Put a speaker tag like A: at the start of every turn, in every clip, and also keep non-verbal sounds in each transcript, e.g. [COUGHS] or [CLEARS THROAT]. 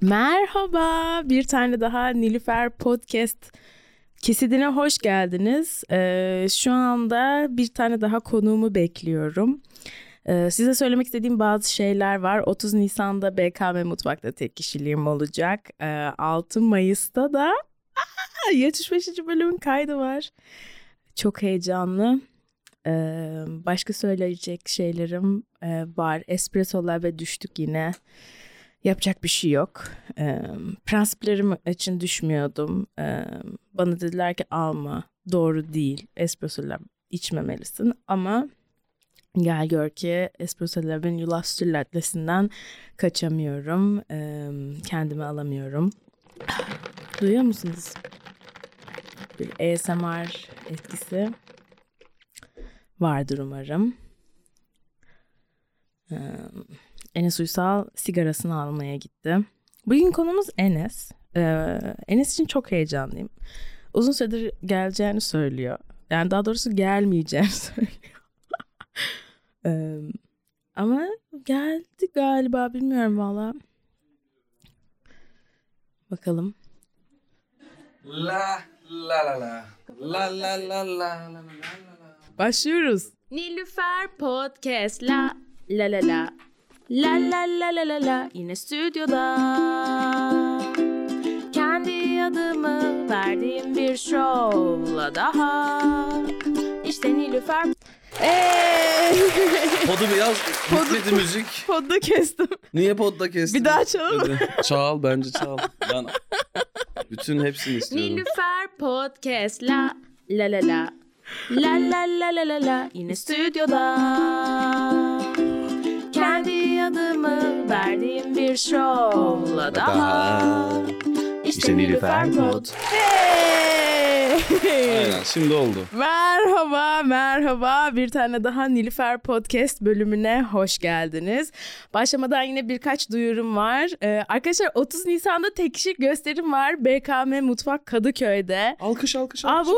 A: Merhaba, bir tane daha Nilüfer Podcast kesidine hoş geldiniz. Ee, şu anda bir tane daha konuğumu bekliyorum. Ee, size söylemek istediğim bazı şeyler var. 30 Nisan'da BKM Mutfak'ta tek kişiliğim olacak. Ee, 6 Mayıs'ta da aa, 75. bölümün kaydı var. Çok heyecanlı. Ee, başka söyleyecek şeylerim e, var. Espressolar ve düştük yine. Yapacak bir şey yok. E, prensiplerim için düşmüyordum. E, bana dediler ki alma. Doğru değil. Espressolar içmemelisin. Ama gel gör ki Espresso Lab'in yulaf sütü kaçamıyorum. E, kendimi alamıyorum. Duyuyor musunuz? Bir ASMR etkisi vardır umarım. Ee, Enes Uysal sigarasını almaya gitti. Bugün konumuz Enes. Ee, Enes için çok heyecanlıyım. Uzun süredir geleceğini söylüyor. Yani daha doğrusu gelmeyeceğini [LAUGHS] söylüyor. Ee, ama geldi galiba bilmiyorum valla. Bakalım.
B: La la la la. La la la la la la la.
A: Başlıyoruz. Nilüfer Podcast la la la la. La la la la la la yine stüdyoda. Kendi adımı verdiğim bir şovla daha. İşte Nilüfer. Eee!
B: Podu biraz bitmedi müzik.
A: Podda kestim.
B: Niye podda kestin?
A: Bir daha çalalım.
B: Hadi. Çal bence çal. Ben bütün hepsini istiyorum.
A: Nilüfer Podcast la la la la. La la la la la la yine stüdyoda. Adımı verdiğim bir şovla daha. İşte Nilüfer Pod.
B: Aynen şimdi oldu.
A: Merhaba, merhaba. Bir tane daha Nilüfer Podcast bölümüne hoş geldiniz. Başlamadan yine birkaç duyurum var. Ee, arkadaşlar 30 Nisan'da tek kişilik gösterim var. BKM Mutfak Kadıköy'de.
B: Alkış alkış alkış.
A: Abu!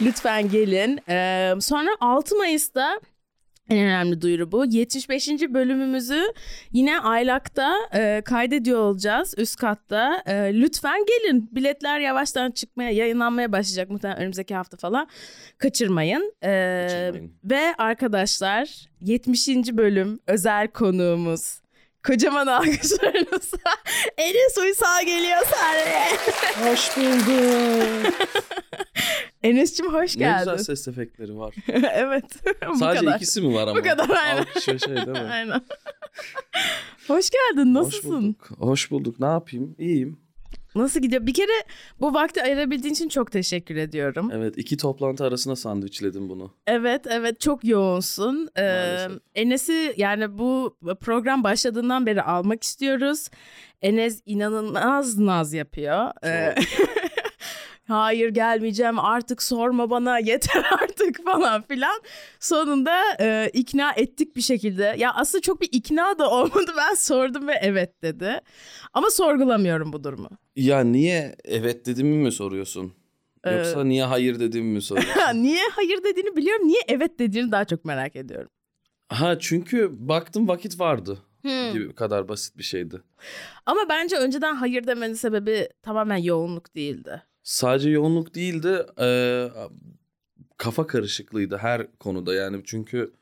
A: [LAUGHS] Lütfen gelin. Ee, sonra 6 Mayıs'ta en önemli duyuru bu. 75. bölümümüzü yine Aylak'ta e, kaydediyor olacağız üst katta. E, lütfen gelin. Biletler yavaştan çıkmaya, yayınlanmaya başlayacak muhtemelen önümüzdeki hafta falan. Kaçırmayın. E,
B: Kaçırmayın.
A: Ve arkadaşlar 70. bölüm özel konuğumuz. Kocaman alkışlarınızla [LAUGHS] Enes Uysal geliyor sahneye.
B: Hoş bulduk. [LAUGHS]
A: Enes'cim hoş
B: ne
A: geldin.
B: güzel ses efektleri var. [LAUGHS]
A: evet. bu
B: Sadece
A: kadar.
B: ikisi mi var ama?
A: Bu kadar, aynen.
B: Alkış ve şey değil mi?
A: Aynen. hoş geldin.
B: Hoş
A: Nasılsın?
B: bulduk. Hoş bulduk. Ne yapayım? İyiyim.
A: Nasıl gidiyor? Bir kere bu vakti ayırabildiğin için çok teşekkür ediyorum.
B: Evet iki toplantı arasına sandviçledim bunu.
A: Evet evet çok yoğunsun. Ee,
B: Maalesef.
A: Enes'i yani bu program başladığından beri almak istiyoruz. Enes inanılmaz naz yapıyor. Ee, [LAUGHS] Hayır gelmeyeceğim artık sorma bana [LAUGHS] yeter artık [LAUGHS] falan filan. Sonunda e, ikna ettik bir şekilde. Ya aslında çok bir ikna da olmadı ben sordum ve evet dedi. Ama sorgulamıyorum bu durumu.
B: Ya niye evet dediğimi mi soruyorsun?
A: Ee,
B: Yoksa niye hayır dediğimi mi soruyorsun? [LAUGHS]
A: Niye hayır dediğini biliyorum. Niye evet dediğini daha çok merak ediyorum.
B: ha çünkü baktım vakit vardı.
A: Hmm.
B: Gibi kadar basit bir şeydi.
A: Ama bence önceden hayır demenin sebebi tamamen yoğunluk değildi.
B: Sadece yoğunluk değildi. eee, kafa karışıklığıydı her konuda yani çünkü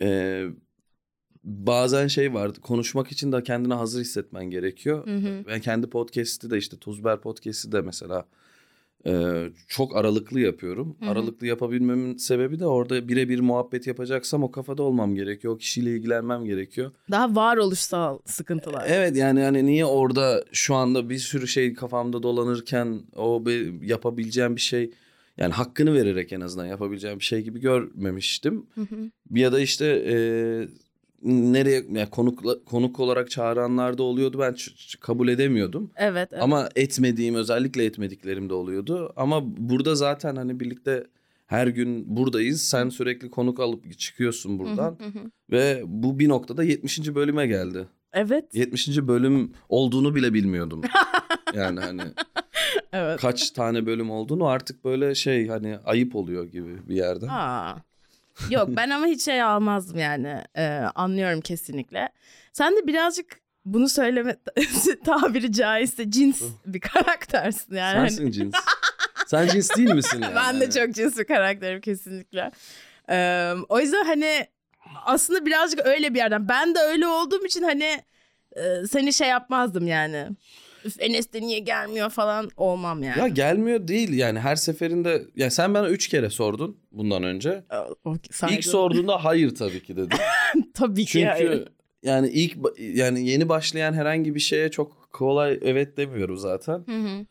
B: eee, bazen şey vardı konuşmak için de kendine hazır hissetmen gerekiyor.
A: Hı hı.
B: Ben kendi podcast'i de işte Tuzber podcast'i de mesela eee, çok aralıklı yapıyorum.
A: Hı hı.
B: Aralıklı yapabilmemin sebebi de orada birebir muhabbet yapacaksam o kafada olmam gerekiyor. O kişiyle ilgilenmem gerekiyor.
A: Daha varoluşsal sıkıntılar.
B: Evet yani hani niye orada şu anda bir sürü şey kafamda dolanırken o be- yapabileceğim bir şey yani hakkını vererek en azından yapabileceğim bir şey gibi görmemiştim.
A: Hı hı.
B: Ya da işte e, nereye yani konuk konuk olarak çağıranlar da oluyordu ben kabul edemiyordum.
A: Evet, evet.
B: Ama etmediğim özellikle etmediklerim de oluyordu. Ama burada zaten hani birlikte her gün buradayız. Sen sürekli konuk alıp çıkıyorsun buradan.
A: Hı hı hı.
B: Ve bu bir noktada 70. bölüme geldi.
A: Evet.
B: 70. bölüm olduğunu bile bilmiyordum. [LAUGHS] yani hani
A: Evet.
B: kaç tane bölüm olduğunu artık böyle şey hani ayıp oluyor gibi bir yerde.
A: Aa. Yok ben ama hiç şey almazdım yani. Ee, anlıyorum kesinlikle. Sen de birazcık bunu söyleme [LAUGHS] tabiri caizse cins bir karaktersin yani. Hani
B: Sensin cins. Sen cins değil misin yani? [LAUGHS]
A: ben de çok cins bir karakterim kesinlikle. Ee, o yüzden hani aslında birazcık öyle bir yerden. Ben de öyle olduğum için hani e, seni şey yapmazdım yani. Üf Enes de niye gelmiyor falan olmam yani.
B: Ya gelmiyor değil yani her seferinde ya sen bana üç kere sordun bundan önce.
A: O- o- saygı.
B: İlk sorduğunda hayır tabii ki dedim. [LAUGHS]
A: Tabii ki.
B: Çünkü
A: hayır.
B: yani ilk yani yeni başlayan herhangi bir şeye çok kolay evet demiyorum zaten.
A: Hı hı.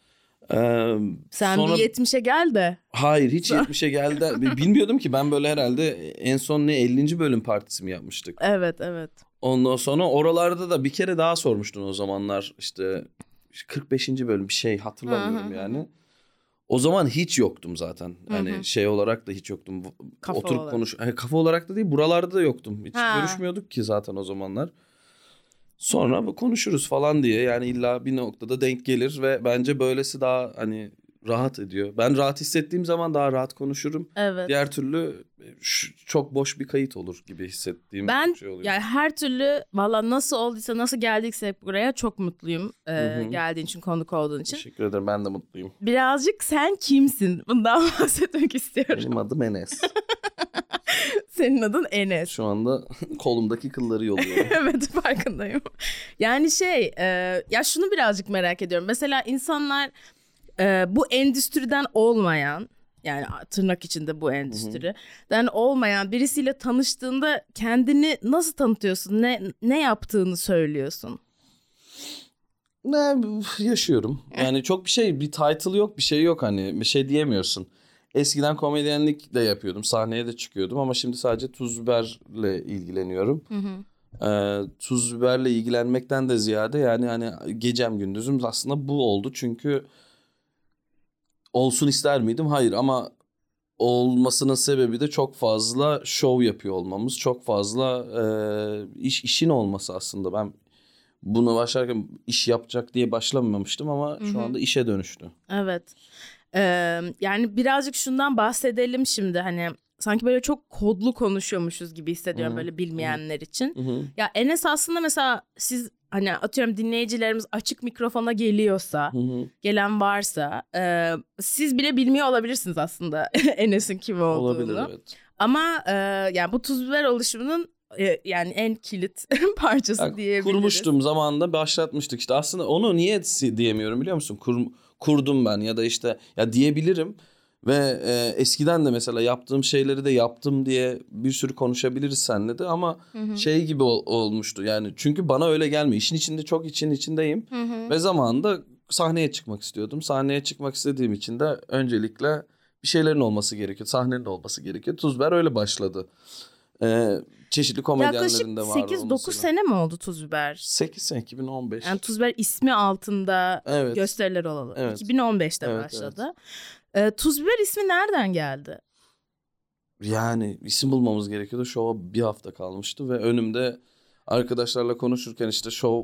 B: Ee,
A: Sen
B: sonra
A: bir 70'e gel de.
B: hayır hiç 70'e geldi. Bilmiyordum ki ben böyle herhalde en son ne 50. bölüm partisi mi yapmıştık.
A: Evet evet.
B: Ondan sonra oralarda da bir kere daha sormuştun o zamanlar işte 45. bölüm bir şey hatırlamıyorum
A: Hı hı hı.
B: yani. O zaman hiç yoktum zaten. Hani
A: Hı hı.
B: şey olarak da hiç yoktum.
A: Kafa
B: Oturup
A: olarak.
B: konuş hani kafa olarak da değil buralarda da yoktum. Hiç
A: Ha.
B: görüşmüyorduk ki zaten o zamanlar. Sonra konuşuruz falan diye yani illa bir noktada denk gelir ve bence böylesi daha hani rahat ediyor. Ben rahat hissettiğim zaman daha rahat konuşurum.
A: Evet.
B: Diğer türlü şu- çok boş bir kayıt olur gibi hissettiğim
A: Ben
B: şey oluyor.
A: yani her türlü valla nasıl olduysa nasıl geldikse buraya çok mutluyum.
B: Hı.
A: geldiğin için konuk olduğun için.
B: Teşekkür ederim ben de mutluyum.
A: Birazcık sen kimsin? Bundan [LAUGHS] bahsetmek istiyorum.
B: Benim adım Enes. [LAUGHS]
A: Senin adın Enes.
B: Şu anda [LAUGHS] kolumdaki kılları yoluyorum.
A: evet farkındayım. Yani şey e, ya şunu birazcık merak ediyorum. Mesela insanlar e, bu endüstriden olmayan yani tırnak içinde bu endüstriden olmayan birisiyle tanıştığında kendini nasıl tanıtıyorsun? Ne ne yaptığını söylüyorsun?
B: ne yaşıyorum. Yani çok bir şey bir title yok bir şey yok hani bir şey diyemiyorsun. Eskiden komedyenlik de yapıyordum. Sahneye de çıkıyordum ama şimdi sadece tuz biberle ilgileniyorum. Ee, tuz biberle ilgilenmekten de ziyade yani hani gecem gündüzüm aslında bu oldu. Çünkü olsun ister miydim? Hayır ama olmasının sebebi de çok fazla şov yapıyor olmamız. Çok fazla e, iş işin olması aslında. Ben bunu başlarken iş yapacak diye başlamamıştım ama şu anda işe dönüştü.
A: Evet. Ee, yani birazcık şundan bahsedelim şimdi hani sanki böyle çok kodlu konuşuyormuşuz gibi hissediyorum
B: Hı hı.
A: böyle bilmeyenler için.
B: Hı hı.
A: Ya Enes aslında mesela siz hani atıyorum dinleyicilerimiz açık mikrofona geliyorsa,
B: Hı hı.
A: gelen varsa e, siz bile bilmiyor olabilirsiniz aslında [LAUGHS] Enes'in kim olduğunu.
B: Olabilir evet.
A: Ama e, yani bu tuz biber oluşumunun e, yani en kilit [LAUGHS] parçası
B: Ya,
A: diyebiliriz.
B: kurmuştum zamanında başlatmıştık işte aslında onu niye diyemiyorum biliyor musun? Kur, kurdum ben ya da işte ya diyebilirim ve e, eskiden de mesela yaptığım şeyleri de yaptım diye bir sürü konuşabiliriz seninle de ama şey gibi ol- olmuştu yani çünkü bana öyle gelmiyor. İşin içinde çok için içindeyim
A: Hı hı.
B: ve zamanında sahneye çıkmak istiyordum. Sahneye çıkmak istediğim için de öncelikle bir şeylerin olması gerekiyor. Sahnenin olması gerekiyor. Tuzber öyle başladı. Ee, çeşitli
A: Yaklaşık
B: komedyenlerin de vardı.
A: 8-9 sene mi oldu tuz biber?
B: 8 sene 2015.
A: Yani tuz biber ismi altında
B: evet.
A: gösteriler olalı.
B: Evet.
A: 2015'te
B: Evet,
A: başladı. Ee, tuz biber ismi nereden geldi?
B: Yani isim bulmamız gerekiyordu. Şova bir hafta kalmıştı ve önümde arkadaşlarla konuşurken işte şov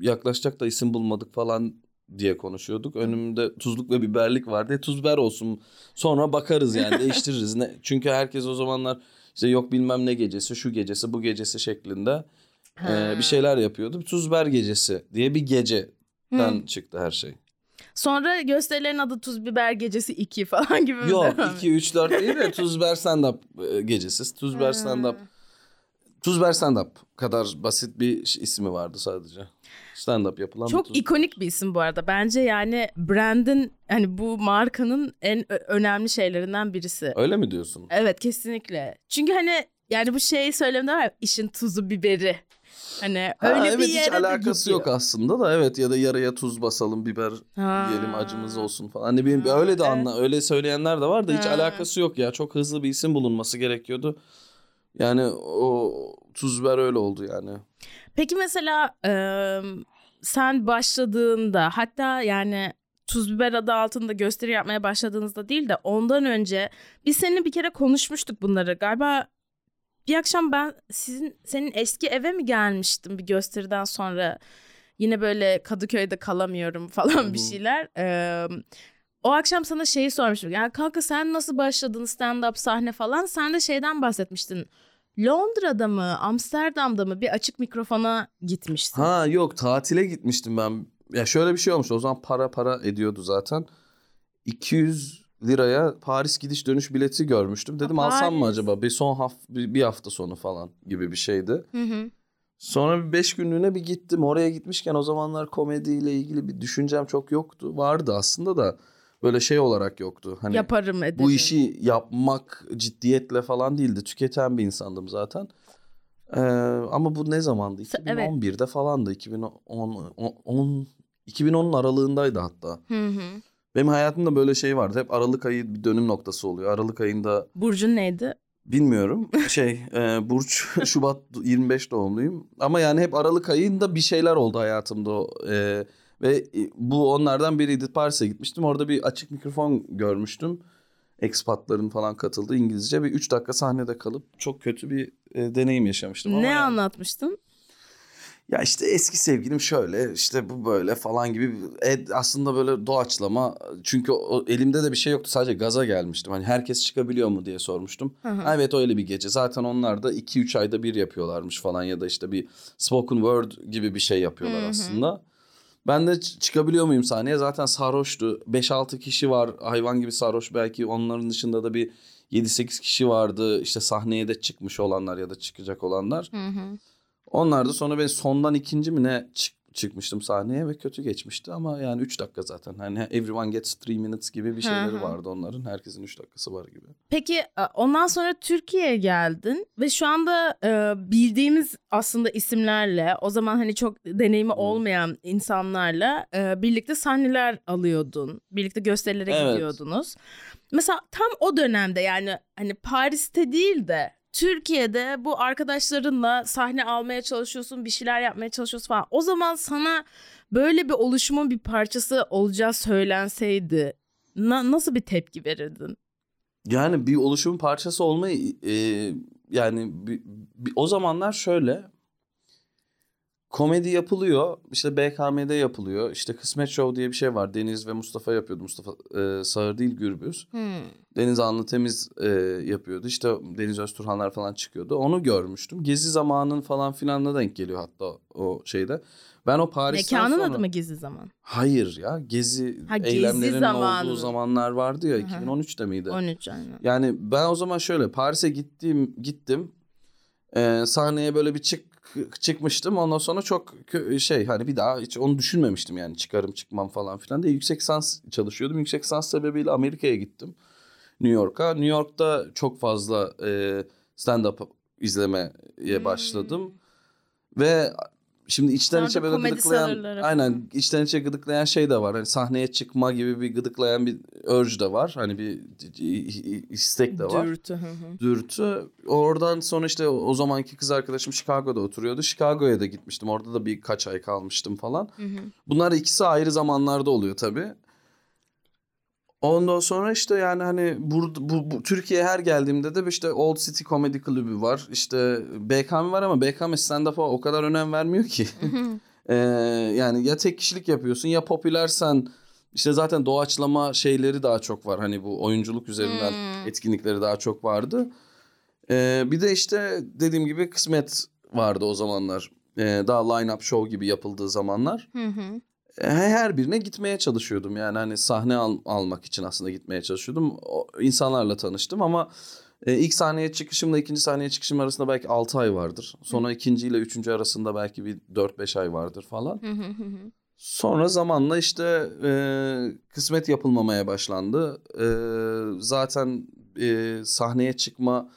B: yaklaşacak da isim bulmadık falan diye konuşuyorduk. Önümde tuzluk ve biberlik vardı. E, tuz biber olsun. Sonra bakarız yani [LAUGHS] değiştiririz. Ne? Çünkü herkes o zamanlar işte yok bilmem ne gecesi, şu gecesi, bu gecesi şeklinde e, bir şeyler yapıyordu. Tuz biber gecesi diye bir geceden
A: Hı.
B: çıktı her şey.
A: Sonra gösterilerin adı Tuz Biber Gecesi 2 [LAUGHS] falan gibi
B: Yok
A: devam
B: 2 3 4 değil de Tuz Biber Stand Up e, gecesi. Tuz Biber Stand Up. Tuz Biber Stand Up kadar basit bir ismi vardı sadece. Stand up yapılan bir
A: Çok
B: tuz.
A: ikonik bir isim bu arada. Bence yani brandin hani bu markanın en önemli şeylerinden birisi.
B: Öyle mi diyorsun?
A: Evet kesinlikle. Çünkü hani yani bu şey söylemde var işin tuzu biberi. Hani
B: Ha,
A: öyle
B: evet
A: bir
B: hiç
A: yere de
B: alakası yok aslında da evet ya da yarıya tuz basalım biber
A: Ha.
B: yiyelim acımız olsun falan. Hani benim öyle de
A: evet.
B: anla öyle söyleyenler de var da hiç
A: Ha.
B: alakası yok ya. Çok hızlı bir isim bulunması gerekiyordu. Yani o tuz biber öyle oldu yani.
A: Peki mesela e, sen başladığında hatta yani tuz biber adı altında gösteri yapmaya başladığınızda değil de ondan önce biz seninle bir kere konuşmuştuk bunları. Galiba bir akşam ben sizin senin eski eve mi gelmiştim bir gösteriden sonra yine böyle Kadıköy'de kalamıyorum [LAUGHS] falan bir şeyler. E, o akşam sana şeyi sormuştum. Ya kanka sen nasıl başladın stand up sahne falan? Sen de şeyden bahsetmiştin. Londra'da mı, Amsterdam'da mı bir açık mikrofona gitmiştin.
B: Ha yok tatile gitmiştim ben. Ya şöyle bir şey olmuştu. O zaman para para ediyordu zaten. 200 liraya Paris gidiş dönüş bileti görmüştüm. Dedim
A: Ha,
B: alsam mı acaba? Bir son haf bir, hafta sonu falan gibi bir şeydi.
A: Hı hı.
B: Sonra bir beş günlüğüne bir gittim. Oraya gitmişken o zamanlar komediyle ilgili bir düşüncem çok yoktu. Vardı aslında da böyle şey olarak yoktu. Hani
A: Yaparım ederim.
B: bu işi yapmak ciddiyetle falan değildi. Tüketen bir insandım zaten. Ee, ama bu ne zamandı?
A: Se- evet.
B: 2011'de falandı. 2010 10 2010'un aralığındaydı hatta.
A: Hı hı.
B: Benim hayatımda böyle şey vardı. Hep Aralık ayı bir dönüm noktası oluyor. Aralık ayında
A: Burcun neydi?
B: bilmiyorum. Şey e, Burç [LAUGHS] Şubat 25 doğumluyum. Ama yani hep Aralık ayında bir şeyler oldu hayatımda. E, ve e, bu onlardan biriydi. Paris'e gitmiştim. Orada bir açık mikrofon görmüştüm. Expatların falan katıldığı İngilizce. Bir 3 dakika sahnede kalıp çok kötü bir e, deneyim yaşamıştım. Ama
A: ne
B: yani-
A: anlatmıştın?
B: Ya işte eski sevgilim şöyle işte bu böyle falan gibi e, aslında böyle doğaçlama çünkü o, elimde de bir şey yoktu sadece gaza gelmiştim. Hani herkes çıkabiliyor mu diye sormuştum.
A: Hı hı.
B: Evet öyle bir gece zaten onlar da 2-3 ayda bir yapıyorlarmış falan ya da işte bir spoken word gibi bir şey yapıyorlar
A: Hı hı.
B: aslında. Ben de çıkabiliyor muyum sahneye zaten sarhoştu 5-6 kişi var hayvan gibi sarhoş belki onların dışında da bir 7-8 kişi vardı işte sahneye de çıkmış olanlar ya da çıkacak olanlar.
A: Hı hı.
B: Onlar da sonra ben sondan ikinci mi ne çık- çıkmıştım sahneye ve kötü geçmişti ama yani 3 dakika zaten. Hani everyone gets 3 minutes gibi bir şeyleri
A: Hı hı.
B: vardı onların. Herkesin 3 dakikası var gibi.
A: Peki ondan sonra Türkiye'ye geldin ve şu anda e, bildiğimiz aslında isimlerle o zaman hani çok deneyimi olmayan insanlarla e, birlikte sahneler alıyordun. Birlikte gösterilere
B: Evet.
A: gidiyordunuz. Mesela tam o dönemde yani hani Paris'te değil de Türkiye'de bu arkadaşlarınla sahne almaya çalışıyorsun, bir şeyler yapmaya çalışıyorsun falan. O zaman sana böyle bir oluşumun bir parçası olacağı söylenseydi na- nasıl bir tepki verirdin?
B: Yani bir oluşumun parçası olmayı e, yani bir- bir- o zamanlar şöyle komedi yapılıyor. işte BKM'de yapılıyor. İşte Kısmet Show diye bir şey var. Deniz ve Mustafa yapıyordu. Mustafa e, Sağır değil Gürbüz.
A: Hmm.
B: Deniz Anlı Temiz e, yapıyordu. İşte Deniz Özturhanlar falan çıkıyordu. Onu görmüştüm. Gezi zamanın falan filanına denk geliyor hatta o şeyde. Ben o Paris'ten
A: Mekanın
B: sonra...
A: adı mı gizli zaman?
B: Hayır ya. Gezi
A: Ha, Gezi
B: eylemlerinin
A: zamanı.
B: olduğu zamanlar vardı ya.
A: Hı hı.
B: 2013'te miydi?
A: 13 aynen.
B: Yani ben o zaman şöyle Paris'e gittim gittim. Ee, sahneye böyle bir çık çıkmıştım. Ondan sonra çok şey hani bir daha hiç onu düşünmemiştim yani çıkarım çıkmam falan filan de yüksek lisans çalışıyordum. Yüksek lisans sebebiyle Amerika'ya gittim. New York'a. New York'ta çok fazla e, stand up izlemeye
A: Hmm.
B: başladım. Ve şimdi içten içe böyle gıdıklayan
A: sahneleri
B: aynen içten içe gıdıklayan şey de var. Hani sahneye çıkma gibi bir gıdıklayan bir urge de var. Hani bir istek de var
A: Dürtü.
B: dürtü. Oradan sonra işte o o zamanki kız arkadaşım Chicago'da oturuyordu. Chicago'ya da gitmiştim. Orada da birkaç ay kalmıştım falan.
A: Hı hı.
B: Bunlar ikisi ayrı zamanlarda oluyor tabii. Ondan sonra işte yani hani burada bu, bu Türkiye'ye her geldiğimde de işte Old City Comedy Kulübü var. İşte BKM var ama BKM stand-up'a o kadar önem vermiyor ki. [LAUGHS] Ee, yani ya tek kişilik yapıyorsun ya popülersen işte zaten doğaçlama şeyleri daha çok var. Hani bu oyunculuk üzerinden
A: Hmm.
B: etkinlikleri daha çok vardı. Ee, bir de işte dediğim gibi kısmet vardı o zamanlar. Ee, daha line-up show gibi yapıldığı zamanlar.
A: Hı hı.
B: Ee, her birine gitmeye çalışıyordum. Yani hani sahne al- almak için aslında gitmeye çalışıyordum. O, insanlarla tanıştım ama e, ilk sahneye çıkışımla ikinci sahneye çıkışım arasında belki 6 ay vardır. Sonra ikinci ile üçüncü arasında belki bir 4-5 ay vardır falan.
A: Hı hı hı hı.
B: Sonra zamanla işte e, kısmet yapılmamaya başlandı. E, zaten e, sahneye çıkma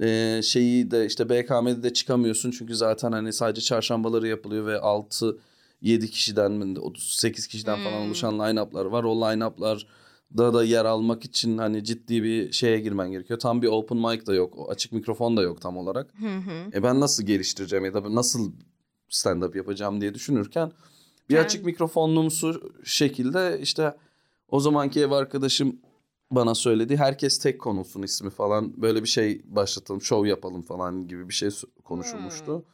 B: e, şeyi de işte BKM'de de çıkamıyorsun. Çünkü zaten hani sadece çarşambaları yapılıyor ve 6 7 kişiden mi 38 kişiden falan
A: Hmm.
B: oluşan line-up'lar var. O line-up'lar da da yer almak için hani ciddi bir şeye girmen gerekiyor. Tam bir open mic da yok. Açık mikrofon da yok tam olarak.
A: Hı hı.
B: E ben nasıl geliştireceğim ya da nasıl stand up yapacağım diye düşünürken bir
A: Yani-
B: açık mikrofonluğumsu şekilde işte o zamanki ev arkadaşım bana söyledi. Herkes tek konulsun ismi falan. Böyle bir şey başlatalım, şov yapalım falan gibi bir şey konuşulmuştu.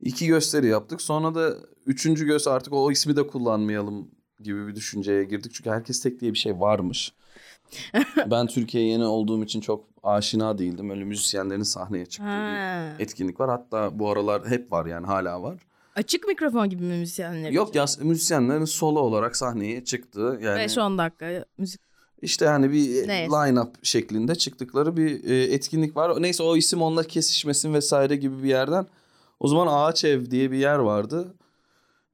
B: İki gösteri yaptık. Sonra da üçüncü gösteri artık o ismi de kullanmayalım gibi bir düşünceye girdik. Çünkü herkes tek diye bir şey varmış. [LAUGHS] ben Türkiye'ye yeni olduğum için çok aşina değildim. Öyle müzisyenlerin sahneye çıktığı
A: Ha.
B: bir etkinlik var. Hatta bu aralar hep var yani hala var.
A: Açık mikrofon gibi mi müzisyenler?
B: Yok ya müzisyenlerin solo olarak sahneye çıktığı yani
A: 5-10 dakika müzik.
B: işte hani bir
A: Neyse.
B: line-up şeklinde çıktıkları bir e, etkinlik var. Neyse o isim onunla kesişmesin vesaire gibi bir yerden. O zaman Ağaç Ev diye bir yer vardı.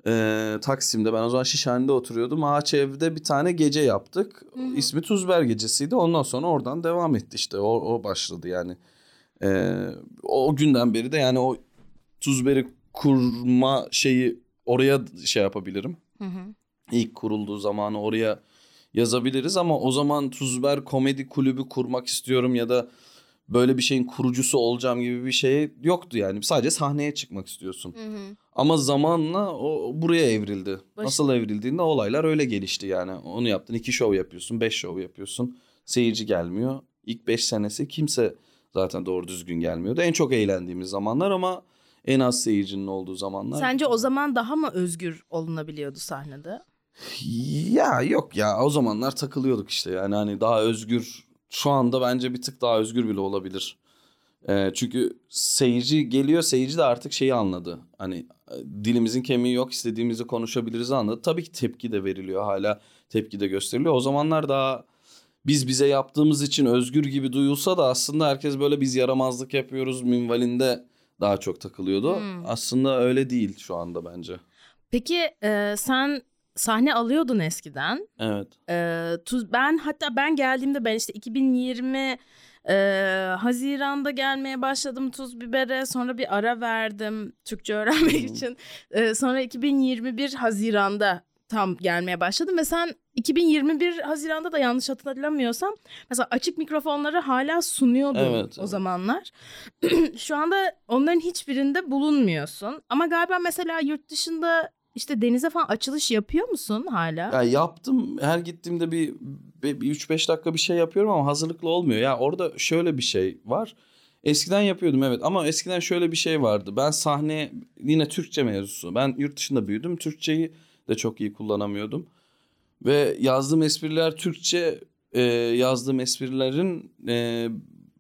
B: Ee, Taksim'de ben o zaman Şişhane'de oturuyordum. Ağaç Ev'de bir tane gece yaptık. İsmi Tuzber Gecesi'ydi. Ondan sonra oradan devam etti işte. O, o başladı yani. Ee, o günden beri de yani o Tuzber'i kurma şeyi oraya şey yapabilirim.
A: Hı hı.
B: İlk kurulduğu zamanı oraya yazabiliriz ama o zaman Tuzber Komedi Kulübü kurmak istiyorum ya da böyle bir şeyin kurucusu olacağım gibi bir şey yoktu yani. Sadece sahneye çıkmak istiyorsun.
A: Hı hı.
B: Ama zamanla o buraya evrildi.
A: Baş-
B: Nasıl evrildiğinde olaylar öyle gelişti yani. Onu yaptın iki şov yapıyorsun, beş şov yapıyorsun. Seyirci gelmiyor. İlk beş senesi kimse zaten doğru düzgün gelmiyordu. En çok eğlendiğimiz zamanlar ama en az seyircinin olduğu zamanlar.
A: Sence o zaman daha mı özgür olunabiliyordu sahnede?
B: Ya yok ya o zamanlar takılıyorduk işte yani hani daha özgür şu anda bence bir tık daha özgür bile olabilir. Ee, çünkü seyirci geliyor seyirci de artık şeyi anladı. Hani e, dilimizin kemiği yok istediğimizi konuşabiliriz anladı. Tabii ki tepki de veriliyor hala tepki de gösteriliyor. O zamanlar daha biz bize yaptığımız için özgür gibi duyulsa da aslında herkes böyle biz yaramazlık yapıyoruz minvalinde daha çok takılıyordu.
A: Hmm.
B: Aslında öyle değil şu anda bence.
A: Peki e, sen sahne alıyordun eskiden.
B: Evet.
A: E, tuz, ben hatta ben geldiğimde ben işte 2020 e, Haziran'da gelmeye başladım Tuz Biber'e. Sonra bir ara verdim Türkçe öğrenmek
B: Hmm.
A: için. E, sonra 2021 Haziran'da tam gelmeye başladım ve sen 2021 Haziran'da da yanlış hatırlamıyorsam mesela açık mikrofonları hala sunuyordun
B: Evet,
A: o
B: evet.
A: zamanlar. [CLEARS THROAT] Şu anda onların hiçbirinde bulunmuyorsun. Ama galiba mesela yurt dışında işte denize falan açılış yapıyor musun hala?
B: Ya yaptım. Her gittiğimde bir, bir, bir 3-5 dakika bir şey yapıyorum ama hazırlıklı olmuyor. Ya orada şöyle bir şey var. Eskiden yapıyordum evet ama eskiden şöyle bir şey vardı. Ben sahne yine Türkçe mevzusu. Ben yurt dışında büyüdüm. Türkçeyi de çok iyi kullanamıyordum. Ve yazdığım espriler Türkçe e, yazdığım esprilerin e,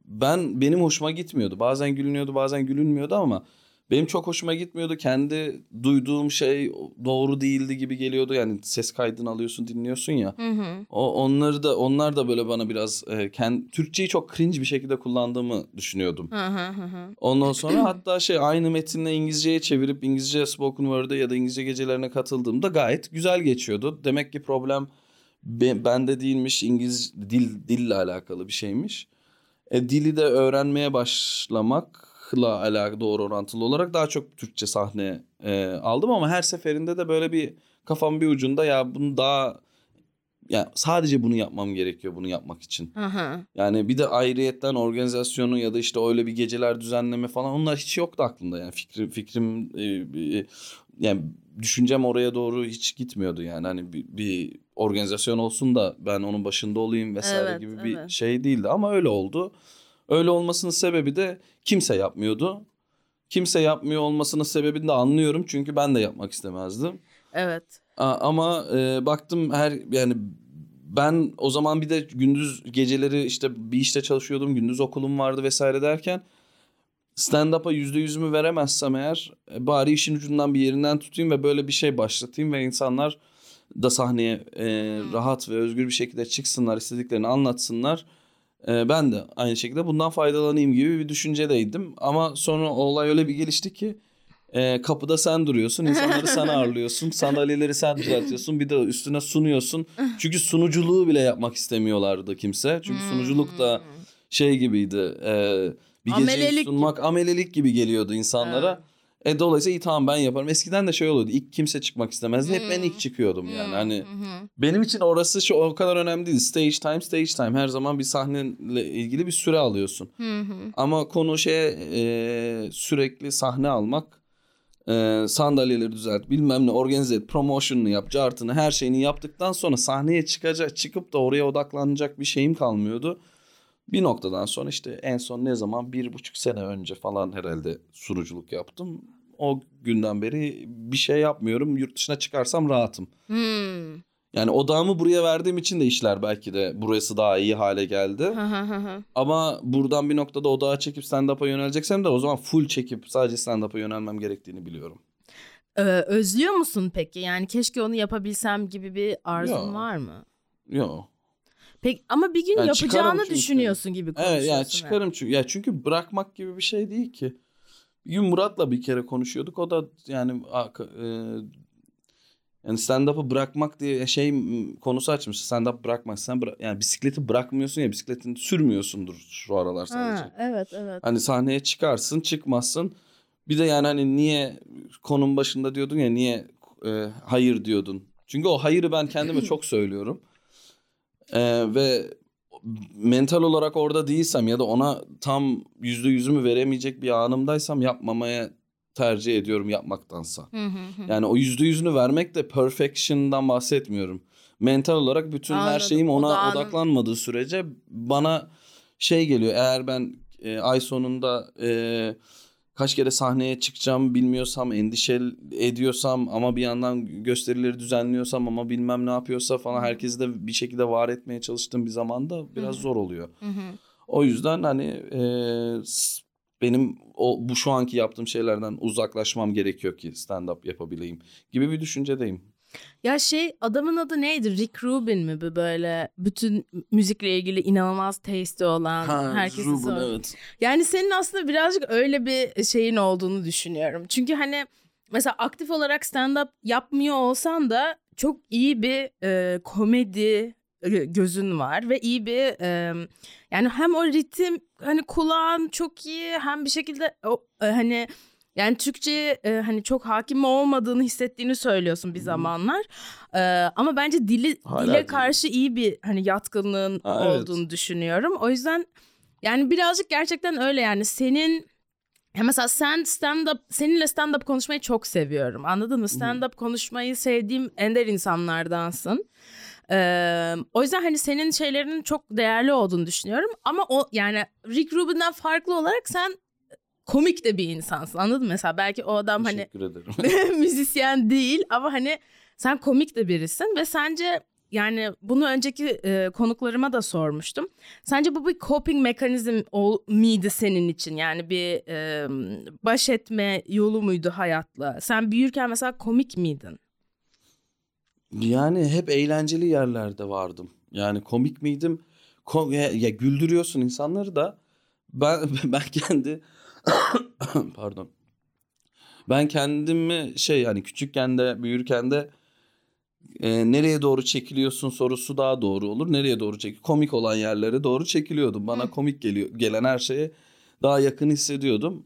B: ben benim hoşuma gitmiyordu. Bazen gülünüyordu, bazen gülünmüyordu ama benim çok hoşuma gitmiyordu. Kendi duyduğum şey doğru değildi gibi geliyordu. Yani ses kaydını alıyorsun, dinliyorsun ya.
A: Hı hı.
B: O onları da onlar da böyle bana biraz e, kendi Türkçeyi çok cringe bir şekilde kullandığımı düşünüyordum.
A: Hı hı hı.
B: Ondan sonra hatta şey aynı metinle İngilizceye çevirip İngilizce spoken word'e ya da İngilizce gecelerine katıldığımda gayet güzel geçiyordu. Demek ki problem be- bende değilmiş. İngiliz dil dille alakalı bir şeymiş. E, dili de öğrenmeye başlamakla alakalı doğru orantılı olarak daha çok Türkçe sahne e, aldım ama her seferinde de böyle bir kafam bir ucunda ya bunu daha ya sadece bunu yapmam gerekiyor bunu yapmak için.
A: Hı.
B: Yani bir de ayrıyetten organizasyonu ya da işte öyle bir geceler düzenleme falan onlar hiç yoktu aklımda yani fikrim fikrim e, e, yani düşüncem oraya doğru hiç gitmiyordu yani hani bir, bir organizasyon olsun da ben onun başında olayım vesaire
A: Evet,
B: gibi bir
A: evet.
B: şey değildi ama öyle oldu. Öyle olmasının sebebi de kimse yapmıyordu. Kimse yapmıyor olmasının sebebini de anlıyorum çünkü ben de yapmak istemezdim.
A: Evet.
B: A- Ama e, baktım her yani ben o zaman bir de gündüz geceleri işte bir işte çalışıyordum. Gündüz okulum vardı vesaire derken stand-up'a yüzde yüzümü veremezsem eğer e, bari işin ucundan bir yerinden tutayım ve böyle bir şey başlatayım ve insanlar da sahneye e, rahat ve özgür bir şekilde çıksınlar, istediklerini anlatsınlar. E, ben de aynı şekilde bundan faydalanayım gibi bir düşüncedeydim. Ama sonra olay öyle bir gelişti ki e, kapıda sen duruyorsun, insanları sen [LAUGHS] ağırlıyorsun, sandalyeleri sen düzeltiyorsun, bir de üstüne sunuyorsun. [LAUGHS] Çünkü sunuculuğu bile yapmak istemiyorlardı kimse. Çünkü sunuculuk da şey gibiydi. E, bir geceyi
A: Amelelik.
B: sunmak amelelik gibi geliyordu insanlara. E dolayısıyla iyi tamam ben yaparım. Eskiden de şey oluyordu. İlk kimse çıkmak istemezdi. Hep ben ilk çıkıyordum yani. Hani
A: Hı hı.
B: benim için orası şu o kadar önemli değil. Stage time, stage time. Her zaman bir sahneyle ilgili bir süre alıyorsun. Ama konu şey e, sürekli sahne almak, e, sandalyeleri düzelt, bilmem ne organize et, promotion'unu yap, cartını, her şeyini yaptıktan sonra sahneye çıkacak, çıkıp da oraya odaklanacak bir şeyim kalmıyordu. Bir noktadan sonra işte en son ne zaman bir buçuk sene önce falan herhalde sunuculuk yaptım. O günden beri bir şey yapmıyorum. Yurt dışına çıkarsam rahatım.
A: Hmm.
B: Yani odağımı buraya verdiğim için de işler belki de burası daha iyi hale geldi. Ama buradan bir noktada odağa çekip stand-up'a yöneleceksem de o zaman full çekip sadece stand-up'a yönelmem gerektiğini biliyorum.
A: Ee, özlüyor musun peki? Yani keşke onu yapabilsem gibi bir arzun
B: Yok.
A: var mı?
B: Yok.
A: Peki ama bir gün
B: Yani
A: yapacağını düşünüyorsun gibi konuşuyorsun.
B: Evet yani çıkarım çünkü. Ya çünkü bırakmak gibi bir şey değil ki. Bir gün Murat'la bir kere konuşuyorduk. O da yani e, yani stand-up'ı bırakmak diye şey konusu açmış. Stand-up bırakmak. Sen bıra- yani bisikleti bırakmıyorsun ya bisikletini sürmüyorsundur şu aralar sadece.
A: Ha, evet evet.
B: Hani sahneye çıkarsın, çıkmazsın. Bir de yani hani niye konun başında diyordun ya niye e, hayır diyordun. Çünkü o hayırı ben kendime [CLEARS THROAT] çok söylüyorum. E, ve mental olarak orada değilsem ya da ona tam yüzde yüzümü veremeyecek bir anımdaysam yapmamaya tercih ediyorum yapmaktansa.
A: Hı hı hı.
B: Yani o yüzde yüzünü vermek de perfection'dan bahsetmiyorum. Mental olarak bütün her
A: Anladım.
B: şeyim ona
A: Odağının-
B: odaklanmadığı sürece bana şey geliyor. Eğer ben e, ay sonunda e, kaç kere sahneye çıkacağım bilmiyorsam, endişe ediyorsam ama bir yandan gösterileri düzenliyorsam ama bilmem ne yapıyorsa falan herkesi de bir şekilde var etmeye çalıştığım bir zamanda biraz zor oluyor. O yüzden hani e, benim o bu şu anki yaptığım şeylerden uzaklaşmam gerekiyor ki stand up yapabileyim gibi bir düşüncedeyim.
A: Ya şey adamın adı neydi? Rick Rubin mi bu böyle bütün müzikle ilgili inanılmaz taste'i olan herkesi
B: Ruben,
A: sor-
B: evet.
A: Yani senin aslında birazcık öyle bir şeyin olduğunu düşünüyorum. Çünkü hani mesela aktif olarak stand-up yapmıyor olsan da çok iyi bir e, komedi e, gözün var ve iyi bir e, yani hem o ritim hani kulağın çok iyi hem bir şekilde o, e, hani yani Türkçe e, hani çok hakim olmadığını hissettiğini söylüyorsun bir zamanlar. E, ama bence dili
B: Hala
A: dile
B: değil.
A: karşı iyi bir hani yatkınlığın
B: Ha, evet.
A: olduğunu düşünüyorum. O yüzden yani birazcık gerçekten öyle yani senin ya mesela sen stand up seninle stand up konuşmayı çok seviyorum. Anladın mı? Stand up konuşmayı sevdiğim ender insanlardansın. Ee, o yüzden hani senin şeylerinin çok değerli olduğunu düşünüyorum. Ama o yani Rick Rubin'den farklı olarak sen komik de bir insansın. Anladın mı? Mesela belki o adam hani
B: Teşekkür ederim. [LAUGHS]
A: müzisyen değil ama hani sen komik de birisin ve sence yani bunu önceki e, konuklarıma da sormuştum. Sence bu bir coping mekanizm ol, miydi senin için? Yani bir e, baş etme yolu muydu hayatla? Sen büyürken mesela komik miydin?
B: yani hep eğlenceli yerlerde vardım. Yani komik miydim? Ko- ya, ya güldürüyorsun insanları da ben [LAUGHS] ben kendi [COUGHS] pardon. Ben kendimi şey yani küçükken de büyürken de e, nereye doğru çekiliyorsun sorusu daha doğru olur. Nereye doğru çek komik olan yerlere doğru çekiliyordum. Bana komik geliyor gelen her şeye daha yakın hissediyordum.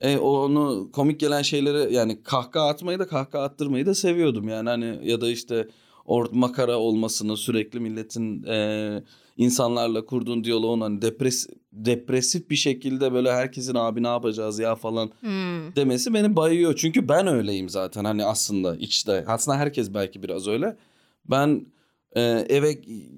B: E, onu komik gelen şeyleri yani kahkaha atmayı da kahkaha attırmayı da seviyordum yani hani ya da işte or makara olmasını sürekli milletin e, insanlarla kurduğun diyaloğun hani depres depresif bir şekilde böyle herkesin abi ne yapacağız ya falan
A: Hmm.
B: demesi beni bayıyor. Çünkü ben öyleyim zaten hani aslında içte. Aslında herkes belki biraz öyle. Ben e, eve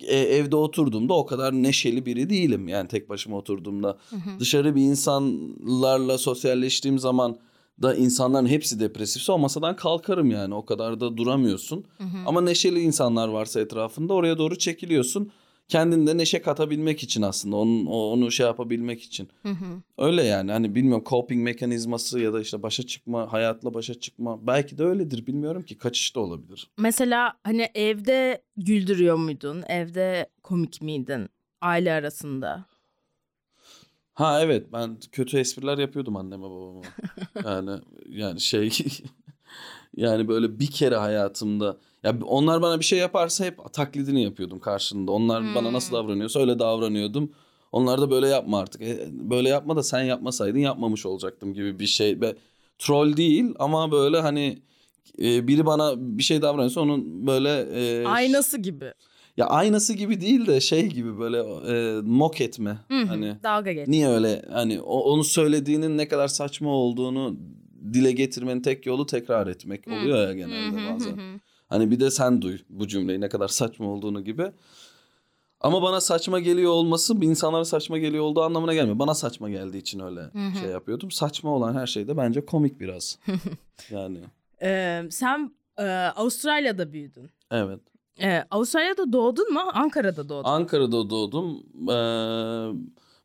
B: e, evde oturduğumda o kadar neşeli biri değilim. Yani tek başıma oturduğumda. Dışarı bir insanlarla sosyalleştiğim zaman da insanların hepsi depresifse o masadan kalkarım yani. O kadar da duramıyorsun. Ama neşeli insanlar varsa etrafında oraya doğru çekiliyorsun. Kendinde neşe katabilmek için aslında onun onu şey yapabilmek için. Öyle yani hani bilmiyorum coping mekanizması ya da işte başa çıkma hayatla başa çıkma belki de öyledir bilmiyorum ki kaçış da olabilir.
A: Mesela hani evde güldürüyor muydun? Evde komik miydin? Aile arasında.
B: Ha evet ben kötü espriler yapıyordum anneme babama. [LAUGHS] Yani yani şey [LAUGHS] yani böyle bir kere hayatımda ya onlar bana bir şey yaparsa hep taklidini yapıyordum karşında. Onlar bana nasıl davranıyorsa öyle davranıyordum. Onlar da böyle yapma artık. E, böyle yapma da sen yapmasaydın yapmamış olacaktım gibi bir şey. Be, troll değil ama böyle hani e, biri bana bir şey davranıyorsa onun böyle e,
A: Aynası gibi.
B: ya aynası gibi değil de şey gibi böyle e, mock etme.
A: Hı hı,
B: Hani
A: Dalga geç.
B: Niye öyle hani o- onu söylediğinin ne kadar saçma olduğunu dile getirmenin tek yolu tekrar etmek oluyor ya genelde bazen. Hani bir de sen duy bu cümleyi ne kadar saçma olduğunu gibi. Ama bana saçma geliyor olması bir insanlara saçma geliyor olduğu anlamına gelmiyor. Bana saçma geldiği için öyle şey yapıyordum. Saçma olan her şey de bence komik biraz. [LAUGHS] yani
A: Ee, sen e, Avustralya'da büyüdün.
B: evet.
A: Ee, Avustralya'da doğdun mu? Ankara'da doğdun.
B: Ankara'da doğdum. Ee,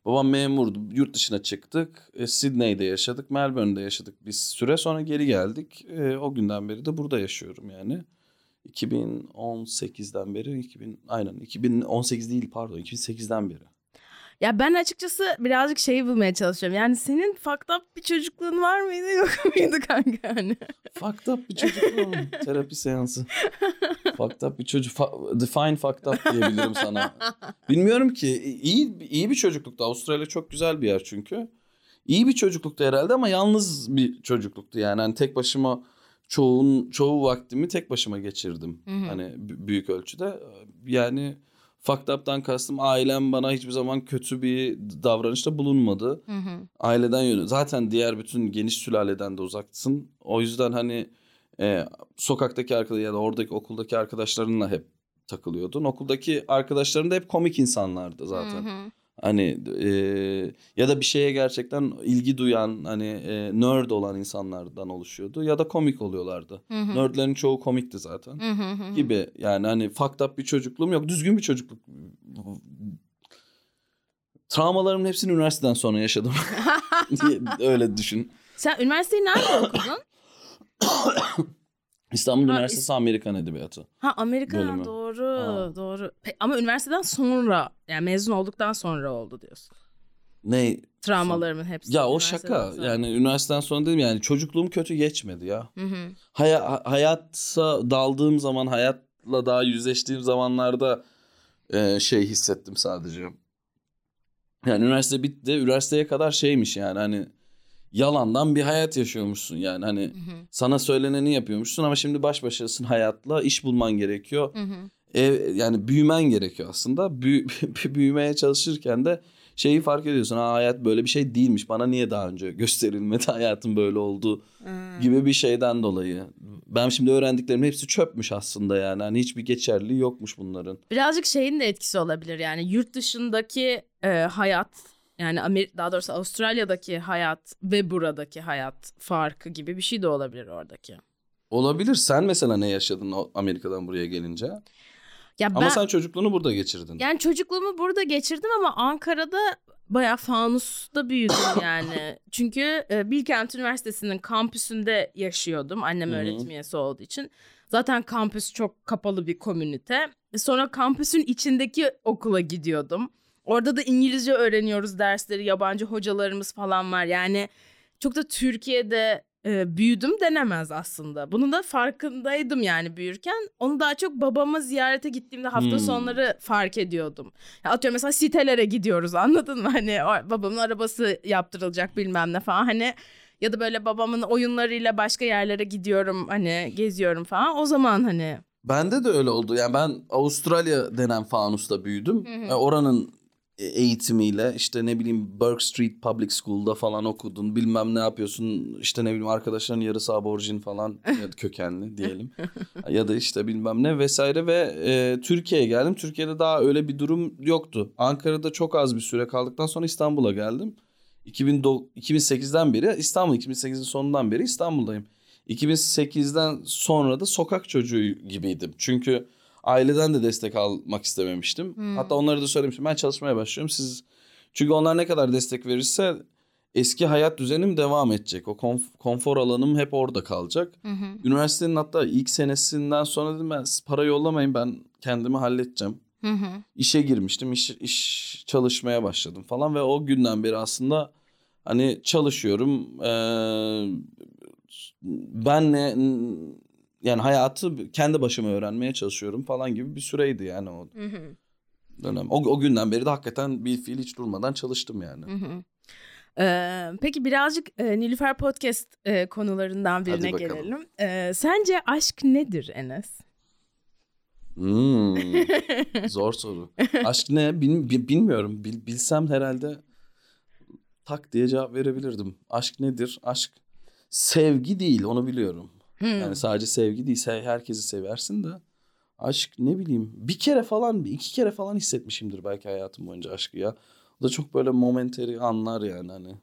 B: babam memurdu. Yurt dışına çıktık. Ee, Sydney'de yaşadık. Melbourne'de yaşadık. Biz süre sonra geri geldik. Ee, o günden beri de burada yaşıyorum yani. 2018'den beri 2000 aynen 2018 değil pardon 2008'den beri.
A: Ya ben açıkçası birazcık şeyi bulmaya çalışıyorum. Yani senin fucked up bir çocukluğun var mıydı yok [LAUGHS] muydu kanka hani?
B: Fucked up bir çocukluğum. [LAUGHS] Terapi seansı. fucked up bir çocuk. Fa- define fucked up diyebilirim sana. Bilmiyorum ki. iyi iyi bir çocukluktu. Avustralya çok güzel bir yer çünkü. İyi bir çocukluktu herhalde ama yalnız bir çocukluktu yani. Hani tek başıma çoğun çoğu vaktimi tek başıma geçirdim.
A: Hı hı.
B: Hani büyük ölçüde. Yani fucked up'tan kastım ailem bana hiçbir zaman kötü bir davranışta bulunmadı.
A: Hı hı.
B: Aileden yönü. Zaten diğer bütün geniş sülaleden de uzaksın. O yüzden hani e, sokaktaki arkadaş ya da oradaki okuldaki arkadaşlarınla hep takılıyordun. Okuldaki arkadaşların da hep komik insanlardı zaten.
A: Hı hı.
B: Hani e, ya da bir şeye gerçekten ilgi duyan hani e, nerd olan insanlardan oluşuyordu ya da komik oluyorlardı.
A: Hı hı.
B: Nerdlerin çoğu komikti zaten
A: Hı hı hı.
B: gibi. Yani hani fucked up bir çocukluğum yok. Düzgün bir çocukluk. Travmalarımın hepsini üniversiteden sonra yaşadım. [LAUGHS] öyle düşün.
A: Sen üniversiteyi nerede okudun? [COUGHS]
B: İstanbul
A: Ha,
B: Üniversitesi Amerikan Edebiyatı.
A: Ha Amerika
B: Bölümü.
A: doğru
B: Ha.
A: doğru. Pe- ama üniversiteden sonra yani mezun olduktan sonra oldu diyorsun.
B: Ne?
A: Travmalarımın hepsi.
B: Ya o şaka.
A: sonra.
B: Yani üniversiteden sonra dedim yani çocukluğum kötü geçmedi ya.
A: Hı hı.
B: Haya, hayata daldığım zaman, hayatla daha yüzleştiğim zamanlarda e, şey hissettim sadece. Yani üniversite bitti. Üniversiteye kadar şeymiş yani hani yalandan bir hayat yaşıyormuşsun yani hani
A: Hı hı.
B: sana söyleneni yapıyormuşsun ama şimdi baş başasın hayatla iş bulman gerekiyor.
A: Hı hı.
B: Ev, yani büyümen gerekiyor aslında. Büyü, [LAUGHS] büyümeye çalışırken de şeyi fark ediyorsun. Ha hayat böyle bir şey değilmiş. Bana niye daha önce gösterilmedi [LAUGHS] hayatın böyle olduğu
A: Hı.
B: gibi bir şeyden dolayı. Ben şimdi öğrendiklerimin hepsi çöpmüş aslında yani. Hani hiçbir geçerliliği yokmuş bunların.
A: Birazcık şeyin de etkisi olabilir yani yurt dışındaki e, hayat yani Amer daha doğrusu Avustralya'daki hayat ve buradaki hayat farkı gibi bir şey de olabilir oradaki.
B: Olabilir. Sen mesela ne yaşadın Amerika'dan buraya gelince?
A: Ya
B: Ama
A: ben
B: sen çocukluğunu burada geçirdin.
A: yani çocukluğumu burada geçirdim ama Ankara'da bayağı fanusta büyüdüm [COUGHS] yani. Çünkü e, Bilkent Üniversitesi'nin kampüsünde yaşıyordum annem
B: Hı hı.
A: öğretim üyesi olduğu için. Zaten kampüs çok kapalı bir komünite. E, Sonra kampüsün içindeki okula gidiyordum. Orada da İngilizce öğreniyoruz dersleri, yabancı hocalarımız falan var. Yani çok da Türkiye'de e, büyüdüm denemez aslında. Bunun da farkındaydım yani büyürken. Onu daha çok babamı ziyarete gittiğimde hafta
B: Hmm.
A: sonları fark ediyordum. Ya atıyorum mesela sitelere gidiyoruz anladın mı? Hani babamın arabası yaptırılacak bilmem ne falan. Hani ya da böyle babamın oyunlarıyla başka yerlere gidiyorum hani geziyorum falan. O zaman hani
B: Bende de öyle oldu. Yani ben Avustralya denen fanusta büyüdüm.
A: Hı hı.
B: E, Oranın eğitimiyle işte ne bileyim Burke Street Public School'da falan okudun. Bilmem ne yapıyorsun. İşte ne bileyim arkadaşların yarısı aborjin falan [LAUGHS] kökenli diyelim. ya da işte bilmem ne vesaire ve e, Türkiye'ye geldim. Türkiye'de daha öyle bir durum yoktu. Ankara'da çok az bir süre kaldıktan sonra İstanbul'a geldim. 2009 2008'den beri İstanbul 2008'in sonundan beri İstanbul'dayım. 2008'den sonra da sokak çocuğu gibiydim. Çünkü aileden de destek almak istememiştim.
A: Hmm.
B: Hatta onlara da söylemiştim. Ben çalışmaya başlıyorum. Siz çünkü onlar ne kadar destek verirse eski hayat düzenim devam edecek. O konf- konfor alanım hep orada kalacak. Üniversitenin hatta ilk senesinden sonra dedim ben para yollamayın ben kendimi halledeceğim. İşe girmiştim. iş, iş çalışmaya başladım falan ve o günden beri aslında hani çalışıyorum. Ee, benle yani hayatı kendi başıma öğrenmeye çalışıyorum falan gibi bir süreydi yani o dönem. O, o günden beri de hakikaten bir fiil hiç durmadan çalıştım yani.
A: Ee, peki birazcık e, Nilüfer Podcast e, konularından birine gelelim. Ee, sence aşk nedir Enes?
B: Hmm, [LAUGHS] zor soru. Aşk ne? Bil- bi- bilmiyorum. Bil- bilsem herhalde tak diye cevap verebilirdim. Aşk nedir? Aşk sevgi değil onu biliyorum.
A: Hmm.
B: Yani sadece sevgi değil. Herkesi seversin de. Aşk ne bileyim bir kere falan iki kere falan hissetmişimdir belki hayatım boyunca aşkı ya. O da çok böyle momentary anlar yani hani.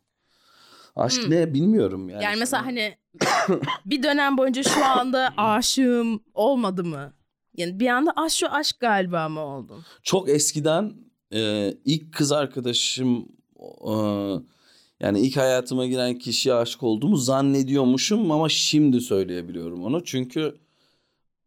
B: Aşk
A: Hmm.
B: ne bilmiyorum yani.
A: Yani mesela hani [COUGHS] bir dönem boyunca şu anda [COUGHS] aşığım olmadı mı? Yani bir anda aşk şu aşk galiba mı oldun?
B: Çok eskiden e, ilk kız arkadaşım e, yani ilk hayatıma giren kişiye aşık olduğumu zannediyormuşum ama şimdi söyleyebiliyorum onu. Çünkü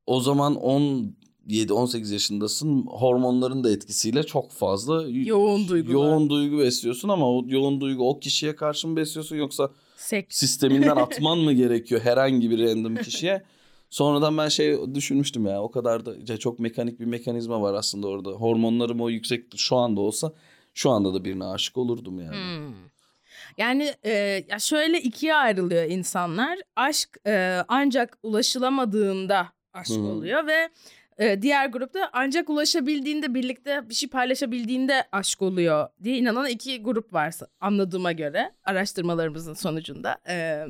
B: o zaman 17-18 yaşındasın. Hormonların da etkisiyle çok fazla
A: yoğun duygu
B: yoğun duygu besliyorsun ama o yoğun duygu o kişiye karşı mı besliyorsun yoksa
A: Seks.
B: sisteminden [LAUGHS] atman mı gerekiyor herhangi bir random kişiye? Sonradan ben şey düşünmüştüm ya o kadar da çok mekanik bir mekanizma var aslında orada. Hormonlarım o yüksek şu anda olsa şu anda da birine aşık olurdum yani.
A: Hmm. Yani e, ya şöyle ikiye ayrılıyor insanlar. Aşk e, ancak ulaşılamadığında aşk
B: Hı.
A: oluyor ve e, diğer grupta ancak ulaşabildiğinde birlikte bir şey paylaşabildiğinde aşk oluyor diye inanan iki grup var anladığıma göre araştırmalarımızın sonucunda. E,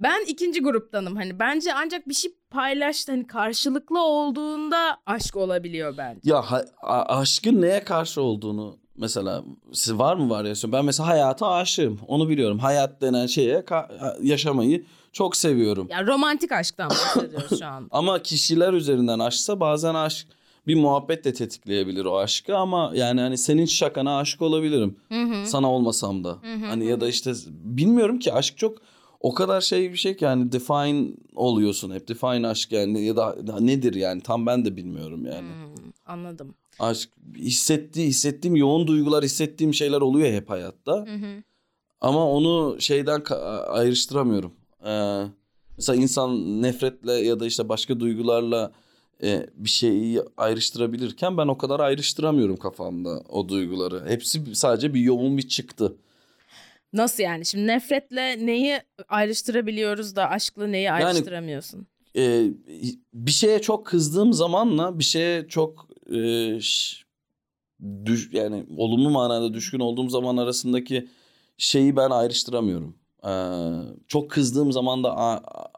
A: ben ikinci gruptanım hani bence ancak bir şey paylaştı hani karşılıklı olduğunda aşk olabiliyor bence.
B: Ya ha- aşkın neye karşı olduğunu mesela siz var mı varyasyon? Ben mesela hayata aşığım. Onu biliyorum. Hayat denen şeye yaşamayı çok seviyorum.
A: Ya romantik aşktan bahsediyoruz şu an. [LAUGHS]
B: Ama kişiler üzerinden aşksa bazen aşk bir muhabbet de tetikleyebilir o aşkı ama yani hani senin şakana aşık olabilirim.
A: Hı hı.
B: Sana olmasam da.
A: Hı hı,
B: Hani ya da işte bilmiyorum ki aşk çok o kadar şey bir şey ki yani define oluyorsun hep. Define aşk yani ya da nedir yani tam ben de bilmiyorum yani.
A: Hmm, anladım.
B: Aşk hissettiği hissettiğim yoğun duygular hissettiğim şeyler oluyor hep hayatta.
A: Hı hı.
B: Ama onu şeyden ayrıştıramıyorum. Ee, mesela insan nefretle ya da işte başka duygularla e, bir şeyi ayrıştırabilirken ben o kadar ayrıştıramıyorum kafamda o duyguları. Hepsi sadece bir yoğun bir çıktı.
A: Nasıl yani? Şimdi nefretle neyi ayrıştırabiliyoruz da aşkla neyi ayrıştıramıyorsun?
B: Ee, bir şeye çok kızdığım zamanla bir şeye çok e, ş- düş, yani olumlu manada düşkün olduğum zaman arasındaki şeyi ben ayrıştıramıyorum. Ee, çok kızdığım zaman da a- a-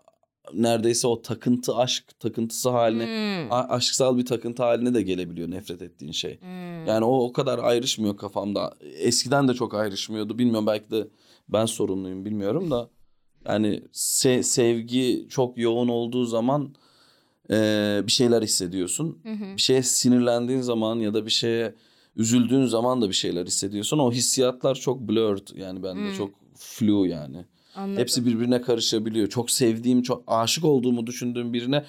B: neredeyse o takıntı aşk takıntısı haline
A: Hmm,
B: a- aşksal bir takıntı haline de gelebiliyor nefret ettiğin şey.
A: hmm.
B: Yani o o kadar ayrışmıyor kafamda. Eskiden de çok ayrışmıyordu. Bilmiyorum belki de ben sorumluyum bilmiyorum da. Yani se- sevgi çok yoğun olduğu zaman eee, bir şeyler hissediyorsun.
A: Hı hı.
B: Bir şeye sinirlendiğin zaman ya da bir şeye üzüldüğün zaman da bir şeyler hissediyorsun. O hissiyatlar çok blurred yani bende
A: Hmm.
B: çok flu yani.
A: Anladım.
B: Hepsi birbirine karışabiliyor. Çok sevdiğim, çok aşık olduğumu düşündüğüm birine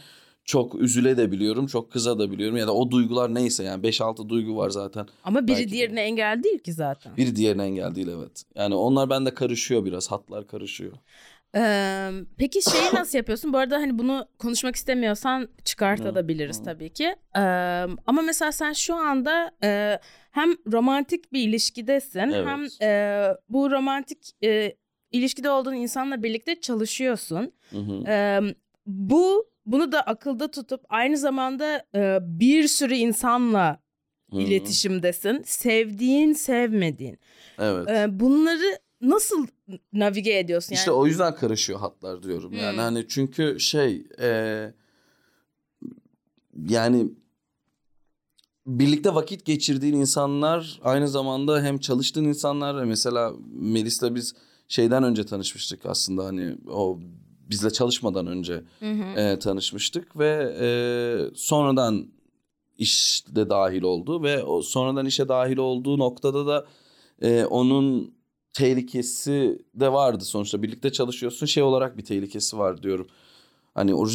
B: çok üzüle de biliyorum, çok kıza da biliyorum. Ya da o duygular neyse yani 5-6 duygu var zaten.
A: Ama biri
B: belki de.
A: diğerine engel değil ki zaten.
B: Biri diğerine engel değil evet. Yani onlar bende karışıyor biraz, hatlar karışıyor.
A: Ee, peki şeyi [COUGHS] nasıl yapıyorsun? Bu arada hani bunu konuşmak istemiyorsan çıkartabiliriz tabii ki. Ee, ama mesela sen şu anda e, hem romantik bir ilişkidesin
B: Evet.
A: hem e, bu romantik e, ilişkide olduğun insanla birlikte çalışıyorsun.
B: Hı hı.
A: Ee, bu bunu da akılda tutup aynı zamanda e, bir sürü insanla
B: hı.
A: iletişimdesin. Sevdiğin, sevmediğin.
B: Evet.
A: Ee, bunları nasıl navige ediyorsun? Yani
B: İşte o yüzden karışıyor hatlar diyorum. Yani
A: Hmm.
B: hani çünkü şey eee, yani birlikte vakit geçirdiğin insanlar aynı zamanda hem çalıştığın insanlar mesela Melis'le biz şeyden önce tanışmıştık aslında hani o bizle çalışmadan önce
A: Hı hı.
B: e, tanışmıştık ve e, sonradan işte dahil oldu ve o sonradan işe dahil olduğu noktada da e, onun tehlikesi de vardı sonuçta birlikte çalışıyorsun şey olarak bir tehlikesi var diyorum. Hani o e,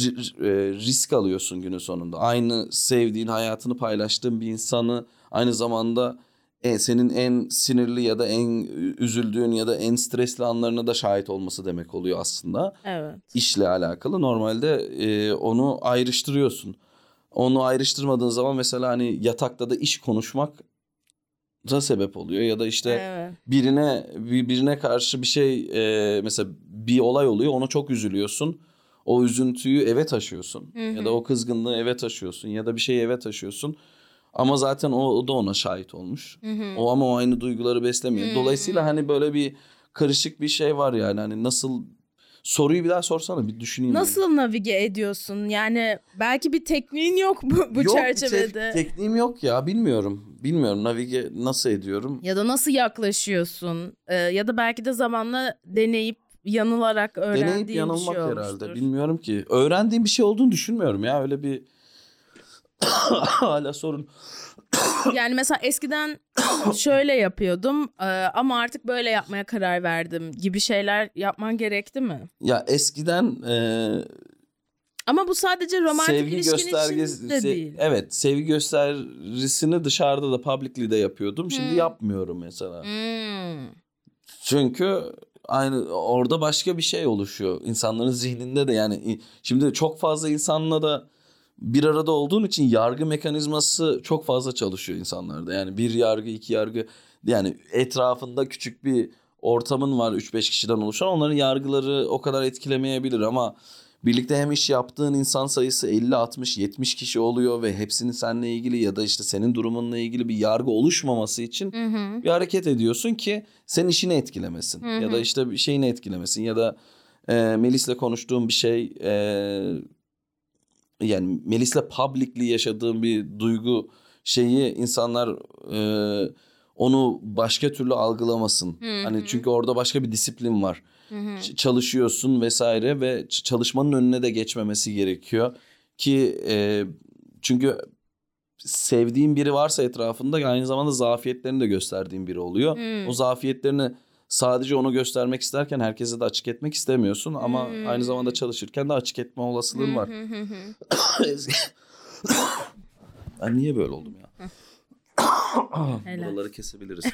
B: risk alıyorsun günün sonunda. Aynı sevdiğin, hayatını paylaştığın bir insanı aynı zamanda e, senin en sinirli ya da en üzüldüğün ya da en stresli anlarına da şahit olması demek oluyor aslında
A: Evet.
B: işle alakalı normalde e, onu ayrıştırıyorsun. Onu ayrıştırmadığın zaman mesela hani yatakta da iş konuşmak da sebep oluyor ya da işte
A: evet.
B: birine bir- birine karşı bir şey e, mesela bir olay oluyor ona çok üzülüyorsun. O üzüntüyü eve taşıyorsun
A: Hı
B: ya da o kızgınlığı eve taşıyorsun ya da bir şeyi eve taşıyorsun. Ama zaten o, o da ona şahit olmuş.
A: Hı hı.
B: O ama o aynı duyguları beslemiyor.
A: Hmm.
B: Dolayısıyla hani böyle bir karışık bir şey var yani. Hani nasıl soruyu bir daha sorsana bir düşüneyim.
A: Nasıl navige ediyorsun? Yani belki bir tekniğin yok bu, bu
B: yok,
A: çerçevede.
B: tek- tekniğim yok ya bilmiyorum. Bilmiyorum navige nasıl ediyorum.
A: Ya da nasıl yaklaşıyorsun? Ee, ya da belki de zamanla deneyip yanılarak öğrendiğin
B: Deneyip
A: bir
B: yanılmak
A: şey
B: herhalde.
A: olmuştur.
B: Bilmiyorum ki. Öğrendiğim bir şey olduğunu düşünmüyorum ya. Öyle bir [COUGHS] hala sorun.
A: Yani mesela eskiden şöyle yapıyordum ama artık böyle yapmaya karar verdim gibi şeyler yapman gerekti mi?
B: Ya eskiden e,
A: ama bu sadece romantik
B: sevgi
A: ilişkin
B: göstergesi
A: için de
B: se-
A: değil.
B: evet sevgi gösterisini dışarıda da publicly de yapıyordum. Şimdi
A: Hmm.
B: yapmıyorum mesela.
A: Hmm.
B: Çünkü aynı orada başka bir şey oluşuyor. İnsanların zihninde de yani şimdi çok fazla insanla da bir arada olduğun için yargı mekanizması çok fazla çalışıyor insanlarda. Yani bir yargı, iki yargı yani etrafında küçük bir ortamın var 3-5 kişiden oluşan. Onların yargıları o kadar etkilemeyebilir ama birlikte hem iş yaptığın insan sayısı 50, 60, 70 kişi oluyor ve hepsinin seninle ilgili ya da işte senin durumunla ilgili bir yargı oluşmaması için
A: Hı hı.
B: bir hareket ediyorsun ki senin işini etkilemesin
A: Hı hı.
B: ya da işte bir şeyini etkilemesin ya da e, Melis'le konuştuğum bir şey e, yani Melis'le publicly yaşadığım bir duygu şeyi insanlar e, onu başka türlü algılamasın.
A: Hı
B: Hani çünkü orada başka bir disiplin var.
A: Hı hı.
B: Ç- çalışıyorsun vesaire ve ç- çalışmanın önüne de geçmemesi gerekiyor ki e, çünkü sevdiğin biri varsa etrafında aynı zamanda zafiyetlerini de gösterdiğin biri oluyor.
A: Hmm.
B: O zafiyetlerini sadece onu göstermek isterken herkese de açık etmek istemiyorsun ama
A: Hmm.
B: aynı zamanda çalışırken de açık etme olasılığın var. [COUGHS] Ben niye böyle oldum ya? [COUGHS] Buraları kesebiliriz.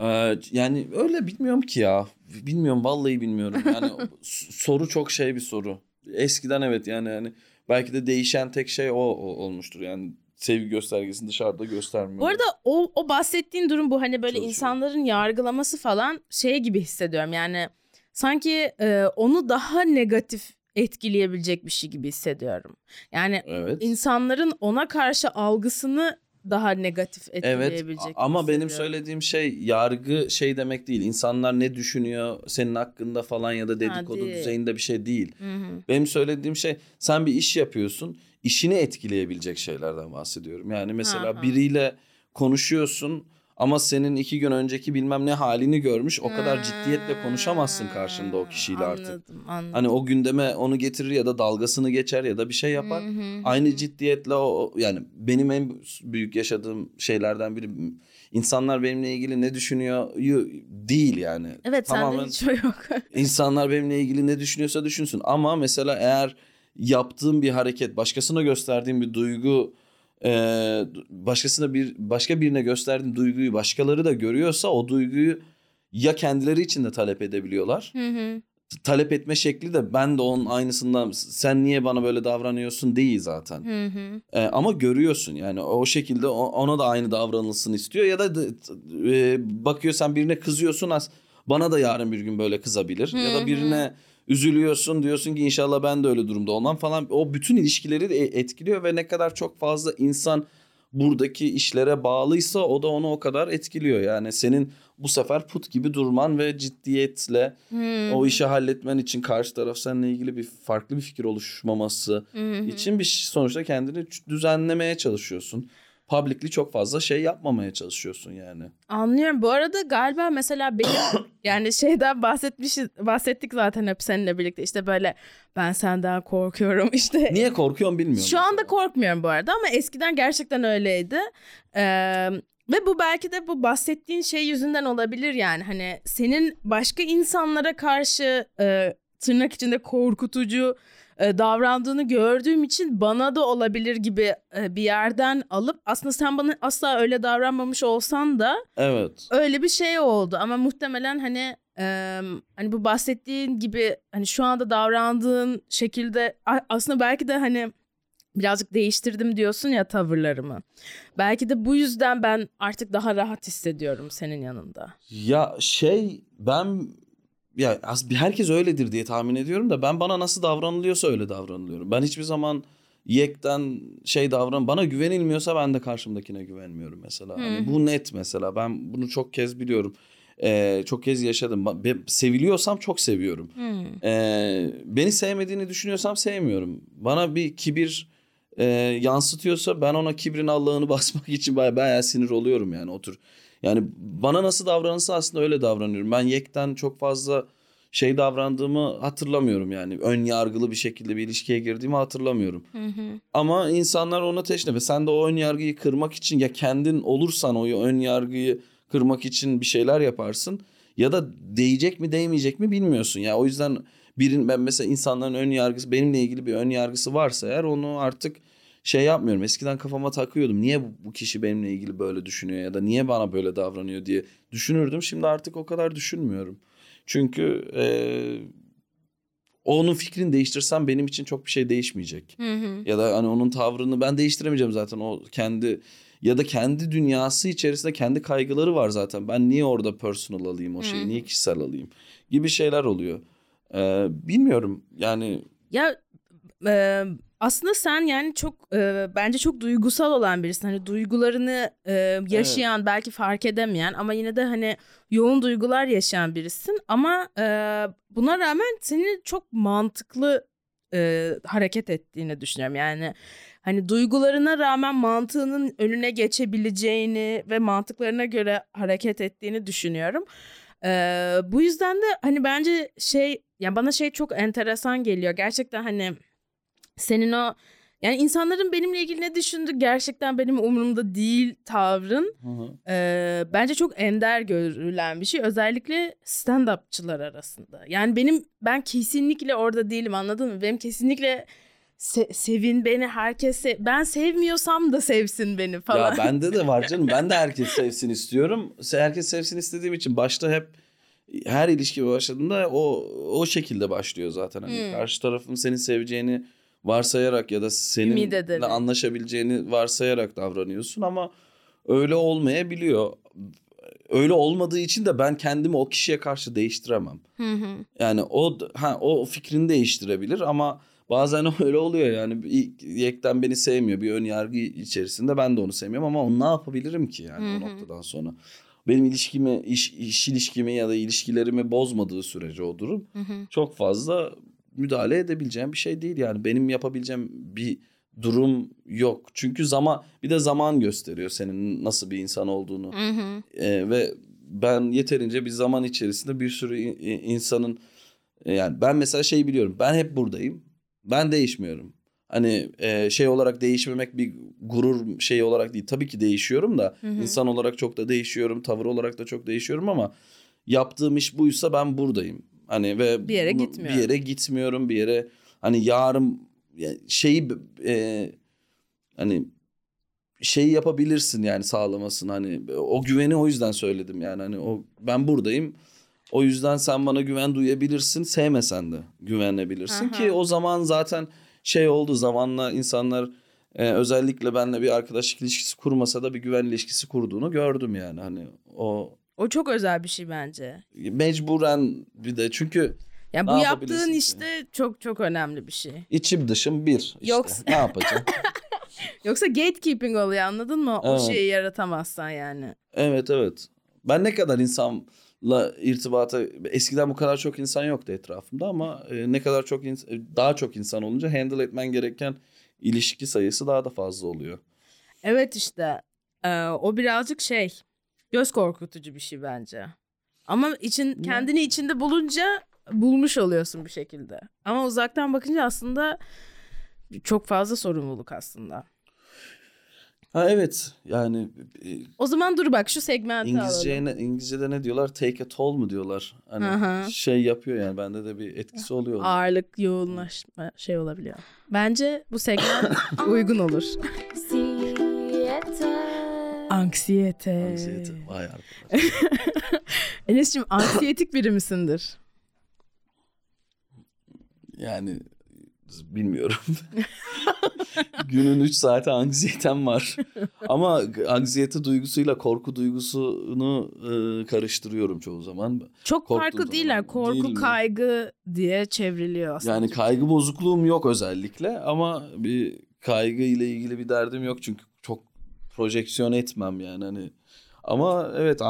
B: Ee, yani öyle bilmiyorum ki ya. Bilmiyorum vallahi bilmiyorum. Yani [LAUGHS] soru çok şey bir soru. Eskiden evet yani hani belki de değişen tek şey o, o olmuştur. Yani sevgi göstergesini dışarıda göstermiyor.
A: Bu arada o, o bahsettiğin durum bu hani böyle
B: Çalışıyor.
A: insanların yargılaması falan şey gibi hissediyorum yani sanki e, onu daha negatif etkileyebilecek bir şey gibi hissediyorum. Yani
B: evet.
A: insanların ona karşı algısını daha negatif
B: Evet
A: etkileyebilecek. gibi
B: ama benim söylediğim şey yargı şey demek değil. İnsanlar ne düşünüyor senin hakkında falan ya da dedikodu
A: değil.
B: düzeyinde bir şey değil.
A: Hı hı.
B: Benim söylediğim şey sen bir iş yapıyorsun. İşini etkileyebilecek şeylerden bahsediyorum. Yani mesela
A: Aha.
B: biriyle konuşuyorsun ama senin iki gün önceki bilmem ne halini görmüş. O kadar ciddiyetle konuşamazsın karşında o kişiyle artık.
A: Anladım, anladım.
B: Hani o gündeme onu getirir ya da dalgasını geçer ya da bir şey yapar.
A: Hı hı.
B: Aynı ciddiyetle o yani benim en büyük yaşadığım şeylerden biri insanlar benimle ilgili ne düşünüyor değil yani.
A: Evet
B: Tamamen
A: sende hiç o yok. [LAUGHS]
B: insanlar benimle ilgili ne düşünüyorsa düşünsün ama mesela eğer yaptığım bir hareket, başkasına gösterdiğim bir duygu e, başkasına bir başka birine gösterdiğim duyguyu başkaları da görüyorsa o duyguyu ya kendileri için de talep edebiliyorlar.
A: Hı hı.
B: Talep etme şekli de ben de onun aynısından sen niye bana böyle davranıyorsun değil zaten.
A: Hı hı.
B: E, ama görüyorsun yani o şekilde ona da aynı davranılsın istiyor ya da e, bakıyor sen birine kızıyorsun az bana da yarın bir gün böyle kızabilir ya
A: Hı hı.
B: da birine üzülüyorsun diyorsun ki inşallah ben de öyle durumda olmam falan o bütün ilişkileri de e, etkiliyor ve ne kadar çok fazla insan buradaki işlere bağlıysa o da onu o kadar etkiliyor yani senin bu sefer put gibi durman ve ciddiyetle
A: Hı
B: o işi halletmen için karşı taraf seninle ilgili bir farklı bir fikir oluşmaması
A: hı.
B: için bir sonuçta kendini düzenlemeye çalışıyorsun. Publicly çok fazla şey yapmamaya çalışıyorsun yani.
A: Anlıyorum. Bu arada galiba mesela benim [COUGHS] yani şeyden bahsetmişiz bahsettik zaten hep seninle birlikte işte böyle ben senden korkuyorum [LAUGHS] işte.
B: Niye korkuyorum bilmiyorum.
A: Şu anda
B: mesela.
A: korkmuyorum bu arada ama eskiden gerçekten öyleydi. Ee, ve bu belki de bu bahsettiğin şey yüzünden olabilir yani hani senin başka insanlara karşı e, tırnak içinde korkutucu e, davrandığını gördüğüm için bana da olabilir gibi e, bir yerden alıp aslında sen bana asla öyle davranmamış olsan da
B: Evet.
A: öyle bir şey oldu ama muhtemelen hani e, hani bu bahsettiğin gibi hani şu anda davrandığın şekilde aslında belki de hani birazcık değiştirdim diyorsun ya tavırlarımı. Belki de bu yüzden ben artık daha rahat hissediyorum senin yanında.
B: Ya şey ben ya az bir herkes öyledir diye tahmin ediyorum da ben bana nasıl davranılıyorsa öyle davranılıyorum. Ben hiçbir zaman yekten şey davran bana güvenilmiyorsa ben de karşımdakine güvenmiyorum mesela. Hani
A: Hı.
B: bu net mesela. Ben bunu çok kez biliyorum. Ee, çok kez yaşadım. Ba- be- Seviliyorsam çok seviyorum. Ee, beni sevmediğini düşünüyorsam sevmiyorum. Bana bir kibir e, yansıtıyorsa ben ona kibrin Allah'ını [LAUGHS] basmak için bayağı, bayağı sinir oluyorum yani otur. Yani bana nasıl davranırsa aslında öyle davranıyorum. Ben yekten çok fazla şey davrandığımı hatırlamıyorum yani. Ön yargılı bir şekilde bir ilişkiye girdiğimi hatırlamıyorum.
A: Hı hı.
B: Ama insanlar ona teşne ve sen de o ön yargıyı kırmak için ya kendin olursan o ön yargıyı kırmak için bir şeyler yaparsın ya da değecek mi değmeyecek mi bilmiyorsun. Ya o yüzden birin ben mesela insanların ön yargısı benimle ilgili bir ön yargısı varsa eğer onu artık şey yapmıyorum. Eskiden kafama takıyordum. Niye bu kişi benimle ilgili böyle düşünüyor ya da niye bana böyle davranıyor diye düşünürdüm. Şimdi artık o kadar düşünmüyorum. Çünkü e, onun fikrini değiştirsem benim için çok bir şey değişmeyecek.
A: Hı hı.
B: Ya da hani onun tavrını ben değiştiremeyeceğim zaten o kendi ya da kendi dünyası içerisinde kendi kaygıları var zaten. Ben niye orada personal alayım o şeyi,
A: Hı.
B: niye kişisel alayım gibi şeyler oluyor. Ee, bilmiyorum yani
A: Ya e, aslında sen yani çok e, bence çok duygusal olan birisin. Hani duygularını e, yaşayan, belki fark edemeyen ama yine de hani yoğun duygular yaşayan birisin. Ama e, buna rağmen senin çok mantıklı e, hareket ettiğini düşünüyorum. Yani hani duygularına rağmen mantığının önüne geçebileceğini ve mantıklarına göre hareket ettiğini düşünüyorum. Ee, bu yüzden de hani bence şey yani bana şey çok enteresan geliyor. Gerçekten hani senin o yani insanların benimle ilgili ne düşündü gerçekten benim umurumda değil tavrın e, bence çok ender görülen bir şey. Özellikle stand-upçılar arasında. Yani benim ben kesinlikle orada değilim anladın mı? Benim kesinlikle se- sevin beni herkese ben sevmiyorsam da sevsin beni falan.
B: ya bende de var canım. Ben de herkes [LAUGHS] sevsin istiyorum. Herkes sevsin istediğim için başta hep her ilişki başladığında o o şekilde başlıyor zaten. Hani
A: Hmm.
B: karşı tarafın seni seveceğini varsayarak ya da seninle anlaşabileceğini varsayarak davranıyorsun ama öyle olmayabiliyor. Öyle olmadığı için de ben kendimi o kişiye karşı değiştiremem.
A: Hı hı.
B: Yani o ha o fikrini değiştirebilir ama bazen [LAUGHS] öyle oluyor yani ilk yekten beni sevmiyor bir ön yargı içerisinde ben de onu sevmiyorum ama onu ne yapabilirim ki yani
A: Hı
B: o noktadan sonra. Benim ilişkimi iş, iş ilişkimi ya da ilişkilerimi bozmadığı sürece o durum
A: Hı hı.
B: çok fazla müdahale edebileceğim bir şey değil yani benim yapabileceğim bir durum yok. Çünkü zaman bir de zaman gösteriyor senin nasıl bir insan olduğunu.
A: Hı hı.
B: Ee, ve ben yeterince bir zaman içerisinde bir sürü in- in- insanın e, yani ben mesela şey biliyorum ben hep buradayım ben değişmiyorum hani e, şey olarak değişmemek bir gurur şey olarak değil tabii ki değişiyorum da
A: Hı hı.
B: insan olarak çok da değişiyorum tavır olarak da çok değişiyorum ama yaptığım iş buysa ben buradayım hani ve
A: Bir yere gitmiyorum.
B: bir yere gitmiyorum bir yere hani yarın yani şeyi e, hani şey yapabilirsin yani sağlamasın hani o güveni o yüzden söyledim yani hani o ben buradayım o yüzden sen bana güven duyabilirsin sevmesen de güvenebilirsin
A: Aha.
B: ki o zaman zaten şey oldu zamanla insanlar e, özellikle benimle bir arkadaşlık ilişkisi kurmasa da bir güven ilişkisi kurduğunu gördüm yani hani o
A: O çok özel bir şey bence.
B: mecburen bir de çünkü
A: Yani bu yaptığın işte çok çok önemli bir şey.
B: içim dışım bir işte.
A: Yoksa-
B: ne yapacağım [LAUGHS]
A: Yoksa gatekeeping oluyor anladın mı? O
B: Evet.
A: şeyi yaratamazsan yani.
B: Evet evet. Ben ne kadar insanla irtibata eskiden bu kadar çok insan yoktu etrafımda ama e, ne kadar çok ins- daha çok insan olunca handle etmen gereken ilişki sayısı daha da fazla oluyor.
A: Evet işte e, o birazcık şey göz korkutucu bir şey bence. Ama için kendini içinde bulunca bulmuş oluyorsun bir şekilde. Ama uzaktan bakınca aslında çok fazla sorumluluk aslında.
B: Ha evet yani e,
A: O zaman dur bak şu segmenti
B: İngilizce
A: alalım.
B: ne, İngilizce'de ne diyorlar? Take a toll mu diyorlar? Hani
A: hı.
B: şey yapıyor yani bende de bir etkisi oluyor.
A: Ağırlık, yoğunlaşma şey olabiliyor. Bence bu segment [LAUGHS] uygun olur.
C: Anksiyete.
A: Anksiyete.
B: Vay arkadaş. [LAUGHS]
A: Enes'cim anksiyetik biri misindir?
B: Yani bilmiyorum. [LAUGHS] Günün 3 saati anksiyetem var. Ama anksiyete duygusuyla korku duygusunu e, karıştırıyorum çoğu zaman.
A: Çok
B: Korktuğum
A: farklı değiller. Korku,
B: değil mi?
A: kaygı diye çevriliyor aslında.
B: Yani kaygı bozukluğum yok özellikle ama bir kaygı ile ilgili bir derdim yok çünkü projeksiyon etmem yani hani. Ama evet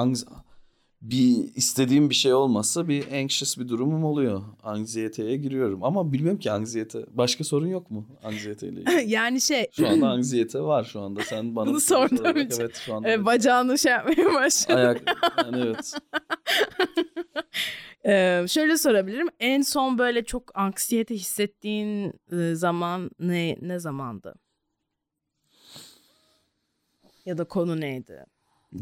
B: bir istediğim bir şey olmasa bir anxious bir durumum oluyor. Anksiyeteye giriyorum ama bilmiyorum ki anksiyete. Başka sorun yok mu anksiyeteyle [LAUGHS] ilgili?
A: yani şey
B: Şu anda anksiyete var şu anda. Sen bana [LAUGHS]
A: Bunu için.
B: Evet şu anda.
A: e, bacağını şey yapmaya başladı.
B: Ayak yani evet. [LAUGHS]
A: Ee, şöyle sorabilirim. En son böyle çok anksiyete hissettiğin zaman ne ne zamandı? Ya da konu neydi?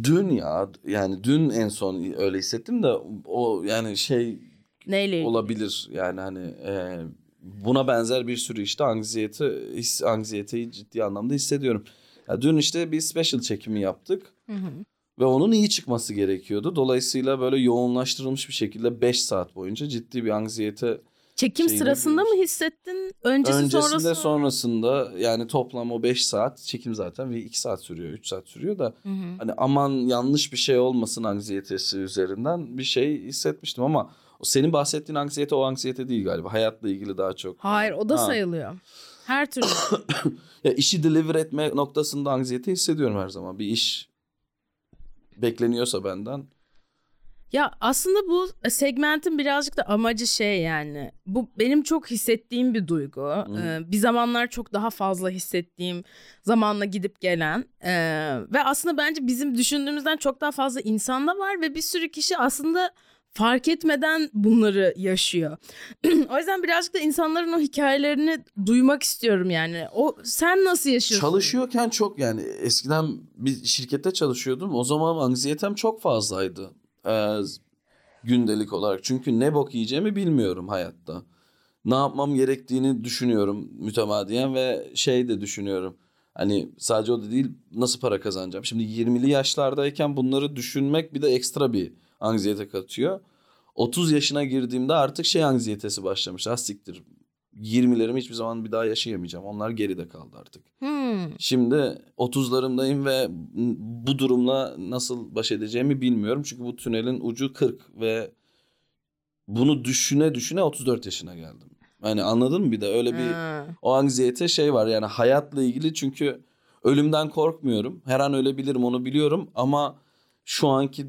B: Dün ya yani dün en son öyle hissettim de o yani şey
A: Neyle
B: olabilir yani hani e, buna benzer bir sürü işte anksiyete his, anksiyeteyi ciddi anlamda hissediyorum. Ya dün işte bir special çekimi yaptık
A: Hı hı.
B: ve onun iyi çıkması gerekiyordu. Dolayısıyla böyle yoğunlaştırılmış bir şekilde 5 saat boyunca ciddi bir anksiyete
A: Çekim
B: Şeyine
A: sırasında mı hissettin? Öncesi
B: öncesinde
A: sonrası mı?
B: sonrasında yani toplam o 5 saat çekim zaten ve 2 saat sürüyor 3 saat sürüyor da
A: Hı hı.
B: hani aman yanlış bir şey olmasın anksiyetesi üzerinden bir şey hissetmiştim ama o senin bahsettiğin anksiyete o anksiyete değil galiba. Hayatla ilgili daha çok.
A: Hayır o da
B: Ha.
A: sayılıyor. Her türlü. [COUGHS]
B: Ya işi deliver etme noktasında anksiyete hissediyorum her zaman. Bir iş bekleniyorsa benden.
A: Ya aslında bu segmentin birazcık da amacı şey yani. Bu benim çok hissettiğim bir duygu. Ee, bir zamanlar çok daha fazla hissettiğim zamanla gidip gelen. Ee, ve aslında bence bizim düşündüğümüzden çok daha fazla insan da var ve bir sürü kişi aslında fark etmeden bunları yaşıyor. [CLEARS THROAT] o yüzden birazcık da insanların o hikayelerini duymak istiyorum yani. O sen nasıl yaşıyorsun?
B: Çalışıyorken çok yani eskiden bir şirkette çalışıyordum. O zaman anksiyetem çok fazlaydı. Ee, gündelik olarak. Çünkü ne bok yiyeceğimi bilmiyorum hayatta. Ne yapmam gerektiğini düşünüyorum mütemadiyen ve şey de düşünüyorum. Hani sadece o da değil nasıl para kazanacağım. Şimdi 20'li yaşlardayken bunları düşünmek bir de ekstra bir anksiyete katıyor. 30 yaşına girdiğimde artık şey anksiyetesi başlamış. Ha siktir 20'lerimi hiçbir zaman bir daha yaşayamayacağım. Onlar geride kaldı artık.
A: Hmm.
B: Şimdi 30'larımdayım ve bu durumla nasıl baş edeceğimi bilmiyorum. Çünkü bu tünelin ucu 40 ve bunu düşüne düşüne 34 yaşına geldim. Yani anladın mı bir de öyle bir
A: Ha.
B: o anksiyete şey var yani hayatla ilgili çünkü ölümden korkmuyorum. Her an ölebilirim onu biliyorum ama şu anki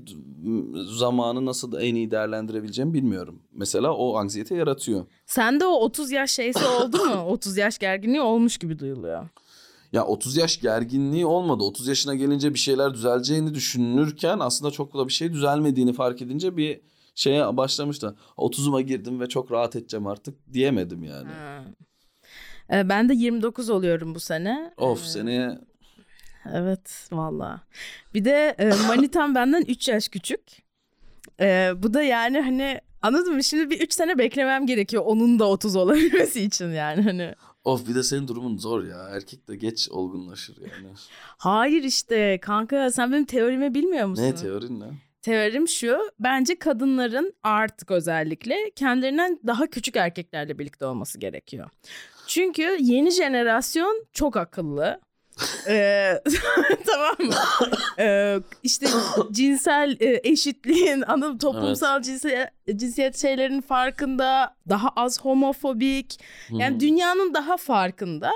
B: zamanı nasıl en iyi değerlendirebileceğimi bilmiyorum. Mesela o anksiyete yaratıyor.
A: Sende o 30 yaş şeysi oldu mu? [COUGHS] 30 yaş gerginliği olmuş gibi duyuluyor.
B: Ya 30 yaş gerginliği olmadı. 30 yaşına gelince bir şeyler düzeleceğini düşünürken aslında çok da bir şey düzelmediğini fark edince bir şeye başlamıştı. 30'uma girdim ve çok rahat edeceğim artık diyemedim yani.
A: Ha. Ee, ben de 29 oluyorum bu sene.
B: Of seneye
A: Evet valla. Bir de e, manitam benden 3 yaş küçük. Ee, bu da yani hani anladın mı? Şimdi bir 3 sene beklemem gerekiyor onun da 30 olabilmesi için yani hani.
B: of bir de senin durumun zor ya. Erkek de geç olgunlaşır yani.
A: Hayır işte kanka sen benim teorimi bilmiyor musun?
B: ne teorin ne?
A: Teorim şu. Bence kadınların artık özellikle kendilerinden daha küçük erkeklerle birlikte olması gerekiyor. Çünkü yeni jenerasyon çok akıllı. Ee, [LAUGHS] tamam mı? Ee, işte cinsel e, eşitliğin, mı? toplumsal cinsiyet, cinsiyet şeylerin farkında, daha az homofobik. Yani dünyanın daha farkında.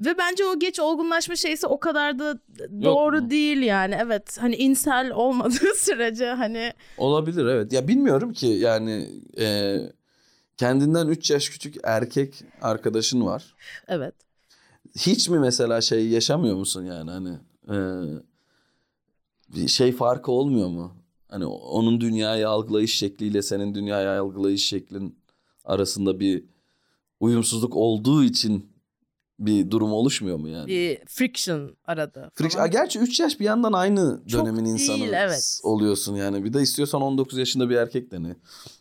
A: Ve bence o geç olgunlaşma şeysi o kadar da doğru
B: mu?
A: değil yani. Evet hani insel olmadığı [LAUGHS] sürece hani
B: Olabilir evet. Ya bilmiyorum ki yani e, kendinden 3 yaş küçük erkek arkadaşın var.
A: evet.
B: Hiç mi mesela şey yaşamıyor musun yani hani e, bir şey farkı olmuyor mu? Hani onun dünyayı algılayış şekliyle senin dünyayı algılayış şeklin arasında bir uyumsuzluk olduğu için bir durum oluşmuyor mu yani?
A: Bir friction arada.
B: Friction-
A: falan.
B: Gerçi 3 yaş bir yandan aynı
A: Çok
B: dönemin
A: değil,
B: insanı
A: evet.
B: oluyorsun yani. Bir de istiyorsan 19 yaşında bir erkek dene.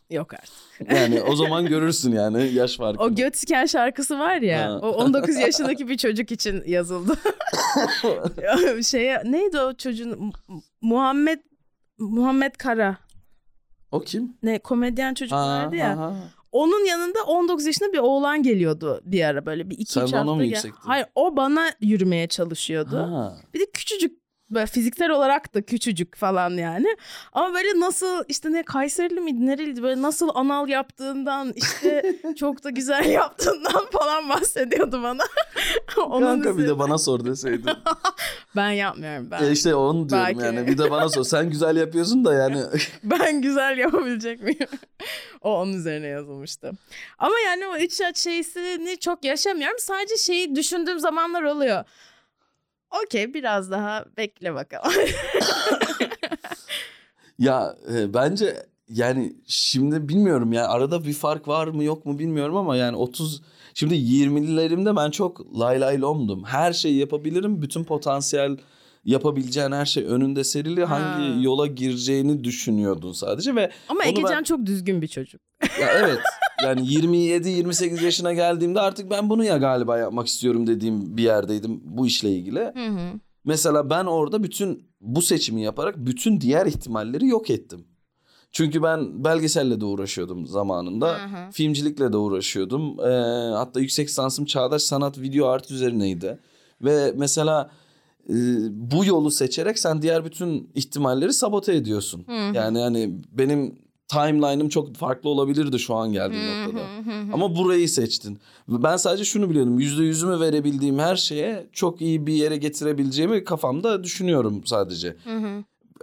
A: Yok artık.
B: Yani o zaman [LAUGHS] görürsün yani yaş farkını.
A: O göt siken şarkısı var ya.
B: Ha.
A: O 19 yaşındaki bir çocuk için yazıldı. [LAUGHS] Şeye neydi o çocuğun Mu- Muhammed Muhammed Kara.
B: O kim?
A: Ne komedyen çocuk
B: Ha,
A: vardı ya.
B: ha, ha.
A: Onun yanında 19 yaşında bir oğlan geliyordu bir ara böyle bir iki
B: Sen
A: üç
B: ona
A: hafta
B: mı
A: gel-
B: yüksektin?
A: Hayır o bana yürümeye çalışıyordu.
B: Ha.
A: Bir de küçücük böyle fiziksel olarak da küçücük falan yani. Ama böyle nasıl işte ne Kayserili miydi nereliydi böyle nasıl anal yaptığından işte [LAUGHS] çok da güzel yaptığından falan bahsediyordu bana. [LAUGHS] Onun
B: Kanka bir
A: üzerine-
B: de bana sor deseydin. [LAUGHS]
A: Ben yapmıyorum ben.
B: e işte onu diyorum
A: Belki.
B: yani. Bir de bana sor. Sen güzel yapıyorsun da yani.
A: Ben güzel yapabilecek miyim? o onun üzerine yazılmıştı. Ama yani o üç şeysini çok yaşamıyorum. Sadece şeyi düşündüğüm zamanlar oluyor. Okey biraz daha bekle bakalım. [LAUGHS]
B: ya e, bence yani şimdi bilmiyorum yani arada bir fark var mı yok mu bilmiyorum ama yani 30 şimdi 20'lilerimde ben çok lay lay lomdum. Her şeyi yapabilirim. Bütün potansiyel yapabileceğin her şey önünde serili.
A: Ha.
B: Hangi yola gireceğini düşünüyordun sadece ve
A: Ama Egecan
B: ben-
A: çok düzgün bir çocuk.
B: ya evet [LAUGHS] yani 27-28 yaşına geldiğimde artık ben bunu ya galiba yapmak istiyorum dediğim bir yerdeydim bu işle ilgili.
A: Hı hı.
B: Mesela ben orada bütün bu seçimi yaparak bütün diğer ihtimalleri yok ettim. Çünkü ben belgeselle de uğraşıyordum zamanında.
A: Hı hı.
B: Filmcilikle de uğraşıyordum. Ee, hatta yüksek lisansım çağdaş sanat video art üzerineydi. Ve mesela e, bu yolu seçerek sen diğer bütün ihtimalleri sabote ediyorsun.
A: Hı hı.
B: Yani hani benim timeline'ım çok farklı olabilirdi şu an geldiğim noktada. Ama burayı seçtin. Ben sadece şunu biliyordum. Yüzde yüzümü verebildiğim her şeye çok iyi bir yere getirebileceğimi kafamda düşünüyorum sadece.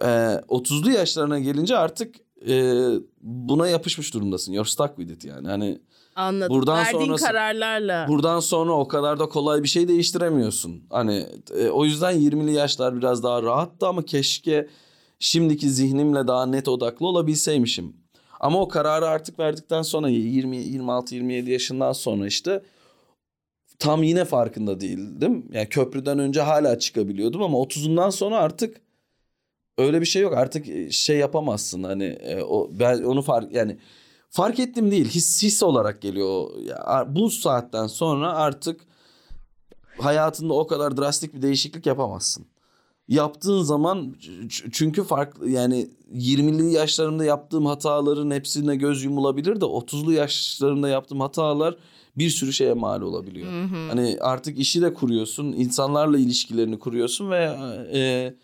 B: Ee, 30'lu yaşlarına gelince artık e, buna yapışmış durumdasın. You're stuck with it yani. Hani
A: Anladım.
B: Buradan
A: Verdiğin
B: sonrası-
A: kararlarla.
B: buradan sonra o kadar da kolay bir şey değiştiremiyorsun. Hani e, o yüzden 20'li yaşlar biraz daha rahattı ama keşke şimdiki zihnimle daha net odaklı olabilseymişim. Ama o kararı artık verdikten sonra 20 26 27 yaşından sonra işte tam yine farkında değildim. Yani köprüden önce hala çıkabiliyordum ama 30'undan sonra artık öyle bir şey yok. Artık e, şey yapamazsın hani e, o ben onu fark yani fark ettim değil his his olarak geliyor. bu saatten sonra artık hayatında o kadar drastik bir değişiklik yapamazsın. Yaptığın zaman çünkü farklı yani 20'li yaşlarımda yaptığım hataların hepsine göz yumulabilir de 30'lu yaşlarımda yaptığım hatalar bir sürü şeye mal olabiliyor.
A: Hı hı.
B: Hani artık işi de kuruyorsun, insanlarla ilişkilerini kuruyorsun ve e,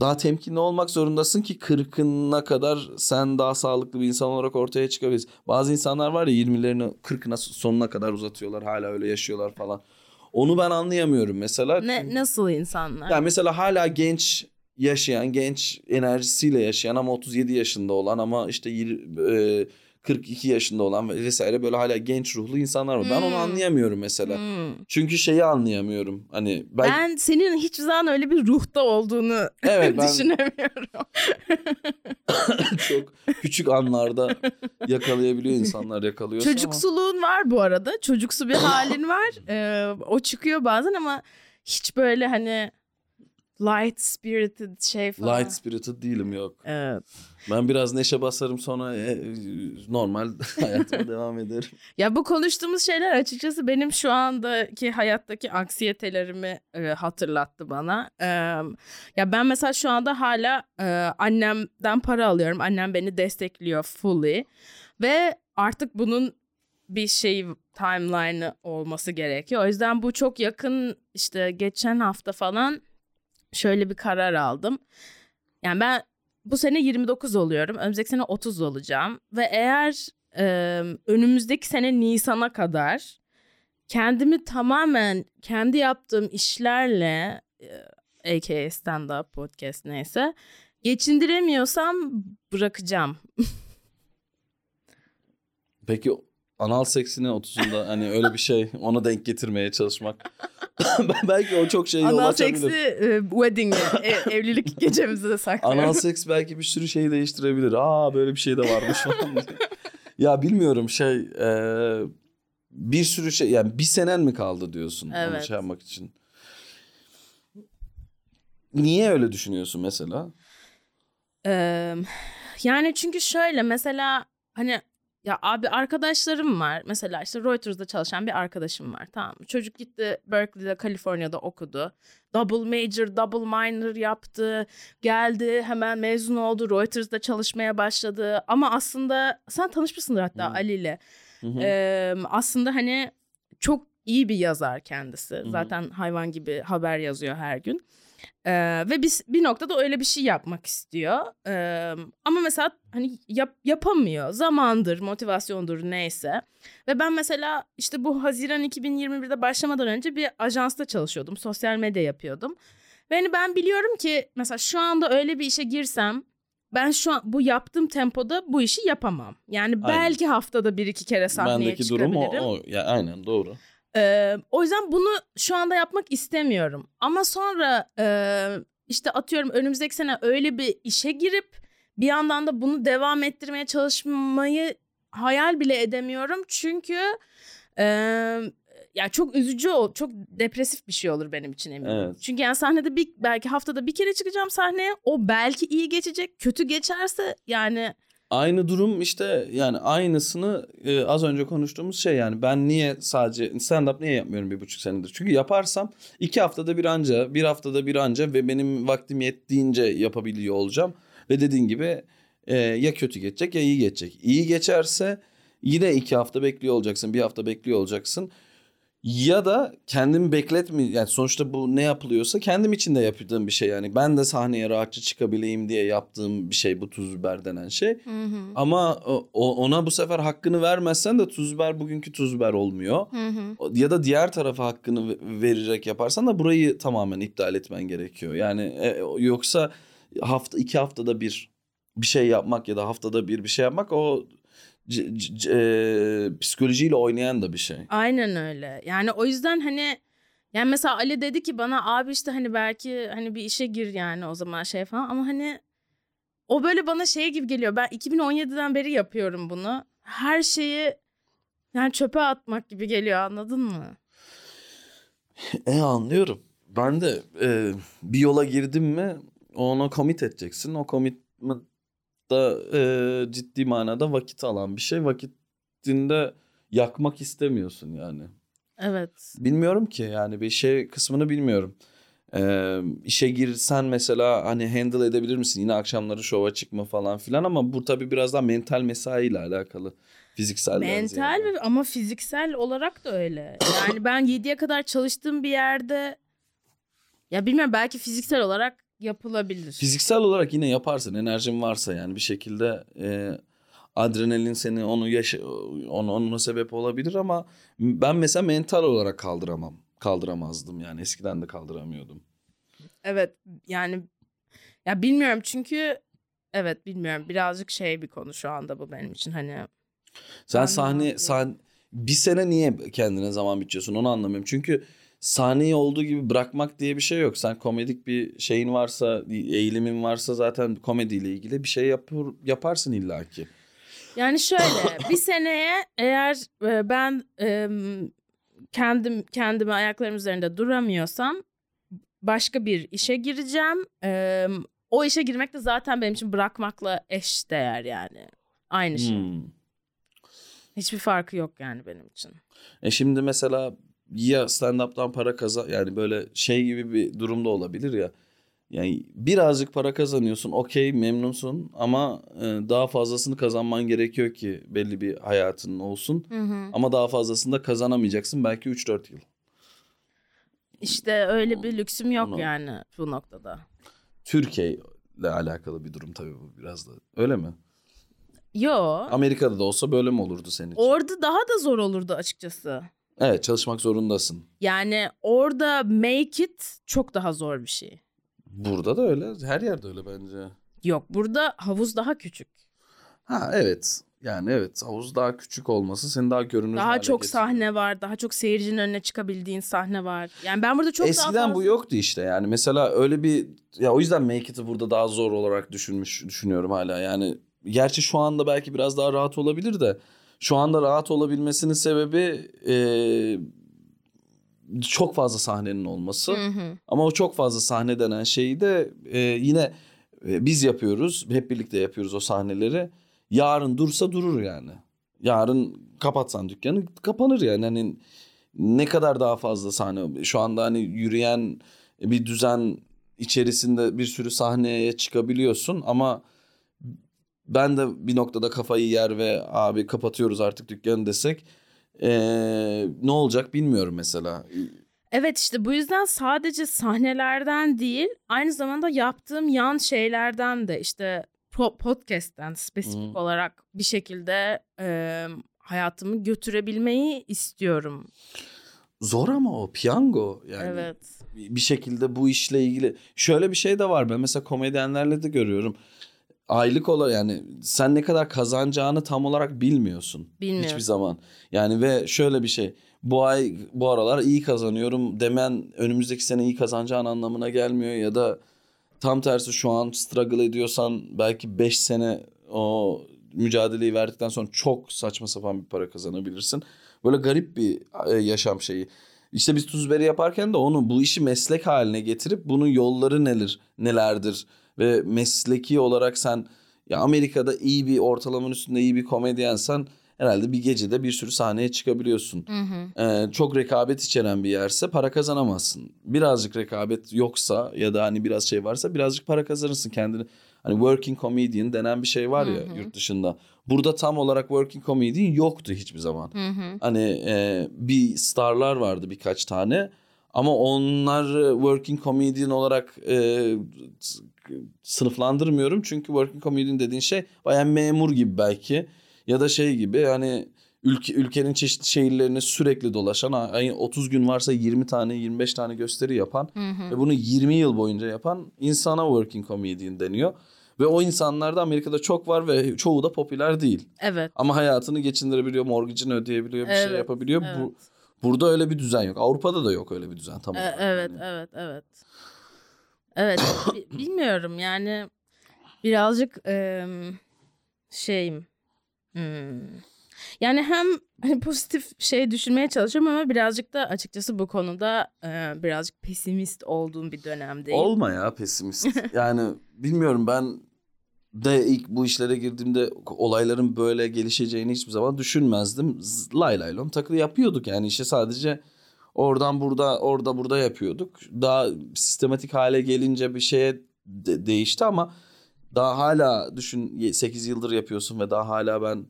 B: daha temkinli olmak zorundasın ki kırkına kadar sen daha sağlıklı bir insan olarak ortaya çıkabilirsin. Bazı insanlar var ya 20'lerini 40'ına sonuna kadar uzatıyorlar, hala öyle yaşıyorlar falan. Onu ben anlayamıyorum mesela.
A: Ne, nasıl insanlar?
B: Yani mesela hala genç yaşayan, genç enerjisiyle yaşayan ama 37 yaşında olan ama işte e, 42 yaşında olan ve vesaire böyle hala genç ruhlu insanlar var. Ben onu
A: Hmm.
B: anlayamıyorum mesela.
A: Hmm.
B: Çünkü şeyi anlayamıyorum. Hani ben,
A: Ben senin hiç zaman öyle bir ruhta olduğunu
B: evet [LAUGHS] ben
A: düşünemiyorum. [LAUGHS]
B: çok küçük anlarda yakalayabiliyor insanlar yakalıyorsa ama.
A: Çocuksuluğun var bu arada. Çocuksu bir halin var. [COUGHS] Ee, o çıkıyor bazen ama hiç böyle hani light spirited şey falan.
B: Light spirited değilim yok.
A: Evet.
B: Ben biraz neşe basarım sonra e, normal [LAUGHS] hayatıma [LAUGHS] devam ederim.
A: Ya bu konuştuğumuz şeyler açıkçası benim şu andaki hayattaki anksiyetelerimi e, hatırlattı bana. Ee, ya ben mesela şu anda hala e, annemden para alıyorum. Annem beni destekliyor fully. Ve artık bunun bir şey timeline'ı olması gerekiyor. O yüzden bu çok yakın işte geçen hafta falan şöyle bir karar aldım. Yani ben bu sene 29 oluyorum. Önümüzdeki sene 30 olacağım. Ve eğer e, önümüzdeki sene Nisan'a kadar kendimi tamamen kendi yaptığım işlerle e, aka stand-up podcast neyse geçindiremiyorsam bırakacağım. [LAUGHS]
B: Peki anal seksini 30'unda hani öyle bir şey ona denk getirmeye çalışmak. [LAUGHS] belki o çok şey yol
A: Anal seksi e, wedding e, evlilik [LAUGHS] gecemizi de saklıyorum.
B: Anal seks belki bir sürü şeyi değiştirebilir. Aa böyle bir şey de varmış falan. diye. ya bilmiyorum şey e, bir sürü şey yani bir senen mi kaldı diyorsun onu
A: Evet.
B: şey yapmak için. Niye öyle düşünüyorsun mesela?
A: Ee, yani çünkü şöyle mesela hani ya abi arkadaşlarım var. Mesela işte Reuters'da çalışan bir arkadaşım var tamam? Çocuk gitti Berkeley'de Kaliforniya'da okudu. Double major, double minor yaptı. Geldi hemen mezun oldu. Reuters'da çalışmaya başladı. Ama aslında sen tanışmışsındır hatta
B: Hı.
A: Ali ile.
B: Hı.
A: Ee, aslında hani çok iyi bir yazar kendisi.
B: hı.
A: Zaten hayvan gibi haber yazıyor her gün. Ee, ve biz bir noktada öyle bir şey yapmak istiyor. Ee, ama mesela hani yap, yapamıyor. Zamandır, motivasyondur neyse. Ve ben mesela işte bu Haziran 2021'de başlamadan önce bir ajansta çalışıyordum. Sosyal medya yapıyordum. Ve hani ben biliyorum ki mesela şu anda öyle bir işe girsem ben şu an bu yaptığım tempoda bu işi yapamam. Yani
B: Aynen.
A: belki haftada bir iki kere sahneye
B: Bendeki durum o,
A: çıkabilirim.
B: o. Ya aynen doğru.
A: Ee, o yüzden bunu şu anda yapmak istemiyorum. Ama sonra e, işte atıyorum önümüzdeki sene öyle bir işe girip bir yandan da bunu devam ettirmeye çalışmayı hayal bile edemiyorum. Çünkü e, ya çok üzücü ol, çok depresif bir şey olur benim için eminim.
B: Evet.
A: Çünkü yani sahnede bir belki haftada bir kere çıkacağım sahneye. O belki iyi geçecek, kötü geçerse yani
B: Aynı durum işte yani aynısını e, az önce konuştuğumuz şey yani ben niye sadece stand-up niye yapmıyorum bir buçuk senedir? Çünkü yaparsam iki haftada bir anca bir haftada bir anca ve benim vaktim yettiğince yapabiliyor olacağım. Ve dediğin gibi e, ya kötü geçecek ya iyi geçecek. İyi geçerse yine iki hafta bekliyor olacaksın bir hafta bekliyor olacaksın. Ya da kendimi bekletme yani sonuçta bu ne yapılıyorsa kendim için de yaptığım bir şey yani. Ben de sahneye rahatça çıkabileyim diye yaptığım bir şey bu tuz biber denen şey. Ama o- ona bu sefer hakkını vermezsen de tuz biber bugünkü tuz biber olmuyor. O- Ya da diğer tarafa hakkını ve- vererek yaparsan da burayı tamamen iptal etmen gerekiyor. Yani e, yoksa hafta iki haftada bir bir şey yapmak ya da haftada bir bir şey yapmak o c- c- e, psikolojiyle oynayan da bir şey.
A: Aynen öyle. Yani o yüzden hani yani mesela Ali dedi ki bana abi işte hani belki hani bir işe gir yani o zaman şey falan ama hani o böyle bana şey gibi geliyor. Ben 2017'den beri yapıyorum bunu. Her şeyi yani çöpe atmak gibi geliyor anladın mı?
B: E anlıyorum. Ben de e, bir yola girdim mi ona commit edeceksin. O commitment da e, ciddi manada vakit alan bir şey. Vakitinde yakmak istemiyorsun yani.
A: Evet.
B: Bilmiyorum ki yani bir şey kısmını bilmiyorum. E, işe girsen mesela hani handle edebilir misin? Yine akşamları şova çıkma falan filan ama bu tabii biraz daha mental mesai ile alakalı. Fiziksel
A: Mental ve ama fiziksel olarak da öyle. Yani ben 7'ye kadar çalıştığım bir yerde ya bilmiyorum belki fiziksel olarak yapılabilir.
B: Fiziksel olarak yine yaparsın enerjin varsa yani bir şekilde e, adrenalin seni onu yaşa onu ona sebep olabilir ama ben mesela mental olarak kaldıramam. Kaldıramazdım yani eskiden de kaldıramıyordum.
A: Evet yani ya bilmiyorum çünkü evet bilmiyorum birazcık şey bir konu şu anda bu benim için hani
B: Sen sahne sahne bir sene niye kendine zaman biçiyorsun onu anlamıyorum. Çünkü sahneyi olduğu gibi bırakmak diye bir şey yok. Sen komedik bir şeyin varsa, eğilimin varsa zaten komediyle ilgili bir şey yapır, yaparsın illaki.
A: yani şöyle [COUGHS] bir seneye eğer e, ben e, kendim kendimi ayaklarım üzerinde duramıyorsam başka bir işe gireceğim. E, o işe girmek de zaten benim için bırakmakla eş değer yani. Aynı şey.
B: Hmm.
A: Hiçbir farkı yok yani benim için.
B: E şimdi mesela ya stand-up'tan para kazan yani böyle şey gibi bir durumda olabilir ya. Yani birazcık para kazanıyorsun okey memnunsun ama e, daha fazlasını kazanman gerekiyor ki belli bir hayatın olsun.
A: Hı hı.
B: Ama daha fazlasını da kazanamayacaksın belki 3-4 yıl.
A: İşte öyle bir lüksüm yok
B: Onu-
A: yani bu noktada.
B: Türkiye ile alakalı bir durum tabii bu biraz da. Öyle mi?
A: Yo.
B: Amerika'da da olsa böyle mi olurdu senin için?
A: Orada daha da zor olurdu açıkçası.
B: Evet çalışmak zorundasın.
A: Yani orada make it çok daha zor bir şey.
B: Burada da öyle. Her yerde öyle bence.
A: Yok burada havuz daha küçük.
B: Ha evet. Yani evet havuz daha küçük olması seni daha görünür
A: Daha çok
B: getiriyor.
A: sahne var. Daha çok seyircinin önüne çıkabildiğin sahne var. Yani ben burada çok daha
B: Eskiden
A: fazla...
B: bu yoktu işte yani mesela öyle bir ya o yüzden Make It'i burada daha zor olarak düşünmüş düşünüyorum hala yani gerçi şu anda belki biraz daha rahat olabilir de şu anda rahat olabilmesinin sebebi eee, çok fazla sahnenin olması.
A: Hı hı.
B: ama o çok fazla sahne denen şeyi de eee, yine e, biz yapıyoruz hep birlikte yapıyoruz o sahneleri. Yarın dursa durur yani. Yarın kapatsan dükkanı kapanır yani. Hani ne kadar daha fazla sahne şu anda hani yürüyen bir düzen içerisinde bir sürü sahneye çıkabiliyorsun ama ben de bir noktada kafayı yer ve abi kapatıyoruz artık dükkanı desek eee, ne olacak bilmiyorum mesela.
A: Evet işte bu yüzden sadece sahnelerden değil aynı zamanda yaptığım yan şeylerden de işte po- podcast'ten spesifik
B: Hı.
A: olarak bir şekilde e, hayatımı götürebilmeyi istiyorum.
B: Zor ama o piyango yani.
A: Evet.
B: bir şekilde bu işle ilgili şöyle bir şey de var ben mesela komedyenlerle de görüyorum. Aylık olarak yani sen ne kadar kazanacağını tam olarak bilmiyorsun.
A: Bilmiyorum.
B: Hiçbir zaman. Yani ve şöyle bir şey. Bu ay bu aralar iyi kazanıyorum demen önümüzdeki sene iyi kazanacağın anlamına gelmiyor ya da tam tersi şu an struggle ediyorsan belki 5 sene o mücadeleyi verdikten sonra çok saçma sapan bir para kazanabilirsin. Böyle garip bir e, yaşam şeyi. İşte biz tuzberi yaparken de onu bu işi meslek haline getirip bunun yolları neler nelerdir ve mesleki olarak sen ya Amerika'da iyi bir ortalamanın üstünde iyi bir komedyensen herhalde bir gecede bir sürü sahneye çıkabiliyorsun.
A: Hı hı.
B: Ee, çok rekabet içeren bir yerse para kazanamazsın. Birazcık rekabet yoksa ya da hani biraz şey varsa birazcık para kazanırsın kendini. Hani working comedian denen bir şey var ya
A: Hı hı.
B: yurt dışında. Burada tam olarak working comedian yoktu hiçbir zaman.
A: Hı hı.
B: Hani e, bir starlar vardı birkaç tane ama onlar working comedian olarak e, sınıflandırmıyorum. Çünkü working comedian dediğin şey bayağı memur gibi belki ya da şey gibi hani ülke, ülkenin çeşitli şehirlerine sürekli dolaşan ayın 30 gün varsa 20 tane 25 tane gösteri yapan
A: Hı hı.
B: ve bunu 20 yıl boyunca yapan insana working comedian deniyor. Ve o insanlar da Amerika'da çok var ve çoğu da popüler değil.
A: Evet.
B: Ama hayatını geçindirebiliyor, mortgage'ini ödeyebiliyor, bir
A: Evet,
B: şey yapabiliyor.
A: evet.
B: Bu burada öyle bir düzen yok. Avrupa'da da yok öyle bir düzen tam
A: E, evet,
B: Yani.
A: evet, evet. Evet, bi- bilmiyorum yani birazcık em, şeyim. hmm. Yani hem hani pozitif şey düşünmeye çalışıyorum ama birazcık da açıkçası bu konuda e, birazcık pesimist olduğum bir dönemdeyim.
B: Olma ya pesimist. yani bilmiyorum ben de ilk bu işlere girdiğimde olayların böyle gelişeceğini hiçbir zaman düşünmezdim. Lay lay lom takılı yapıyorduk yani işte sadece oradan burada orada burada yapıyorduk. Daha sistematik hale gelince bir şeye de- değişti ama daha hala düşün 8 yıldır yapıyorsun ve daha hala ben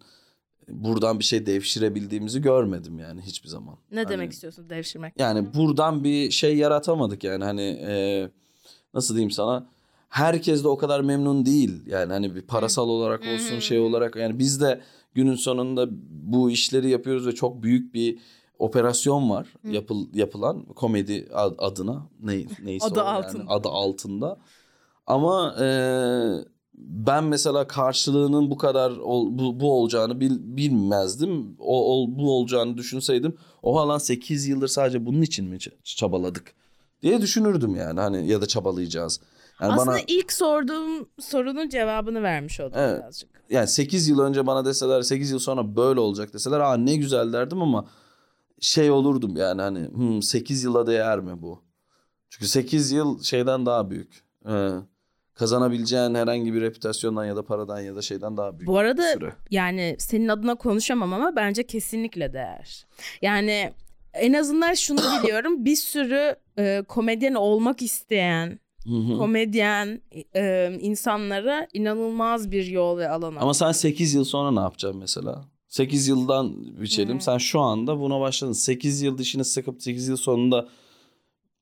B: buradan bir şey devşirebildiğimizi görmedim yani hiçbir zaman.
A: ne
B: Hani-
A: demek istiyorsun devşirmek?
B: yani buradan bir şey yaratamadık yani hani e, nasıl diyeyim sana herkes de o kadar memnun değil. Yani hani bir parasal olarak olsun şey olarak. Yani biz de günün sonunda bu işleri yapıyoruz ve çok büyük bir operasyon var yapıl yapılan komedi ad- adına. Ne neyse
A: Adı
B: o yani,
A: altında.
B: adı altında. Ama e, ben mesela karşılığının bu kadar ol- bu, bu olacağını bil, bilmezdim. O, ol- bu olacağını düşünseydim o alan 8 yıldır sadece bunun için mi çabaladık? diye düşünürdüm yani. Hani ya da çabalayacağız. Yani
A: Aslında
B: bana
A: ilk sorduğum sorunun cevabını vermiş oldum
B: Evet.
A: birazcık.
B: yani 8 yıl önce bana deseler 8 yıl sonra böyle olacak deseler aa ne güzel derdim ama şey olurdum yani hani hmm, 8 yıla değer mi bu? Çünkü 8 yıl şeyden daha büyük. Ee, kazanabileceğin herhangi bir reputasyondan ya da paradan ya da şeyden daha büyük
A: Bu arada
B: süre.
A: yani senin adına konuşamam ama bence kesinlikle değer. Yani en azından şunu biliyorum bir sürü e, komedyen olmak isteyen
B: Hı hı.
A: komedyen e, insanlara inanılmaz bir yol ve alan
B: Ama sen 8 yıl sonra ne yapacaksın mesela? 8 yıldan biçelim.
A: Hmm.
B: Sen şu anda buna başladın. 8 yıl dişini sıkıp 8 yıl sonunda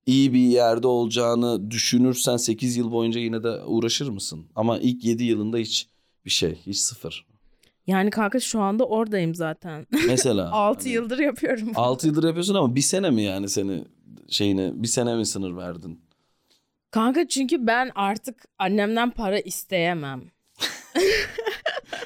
B: iyi bir yerde olacağını düşünürsen 8 yıl boyunca yine de uğraşır mısın? Ama ilk 7 yılında hiç bir şey, hiç sıfır.
A: Yani kanka şu anda oradayım zaten.
B: Mesela. [LAUGHS]
A: 6
B: hani
A: yıldır yapıyorum.
B: 6 yıldır yapıyorsun ama bir sene mi yani seni şeyine bir sene mi sınır verdin?
A: Kanka çünkü ben artık annemden para isteyemem.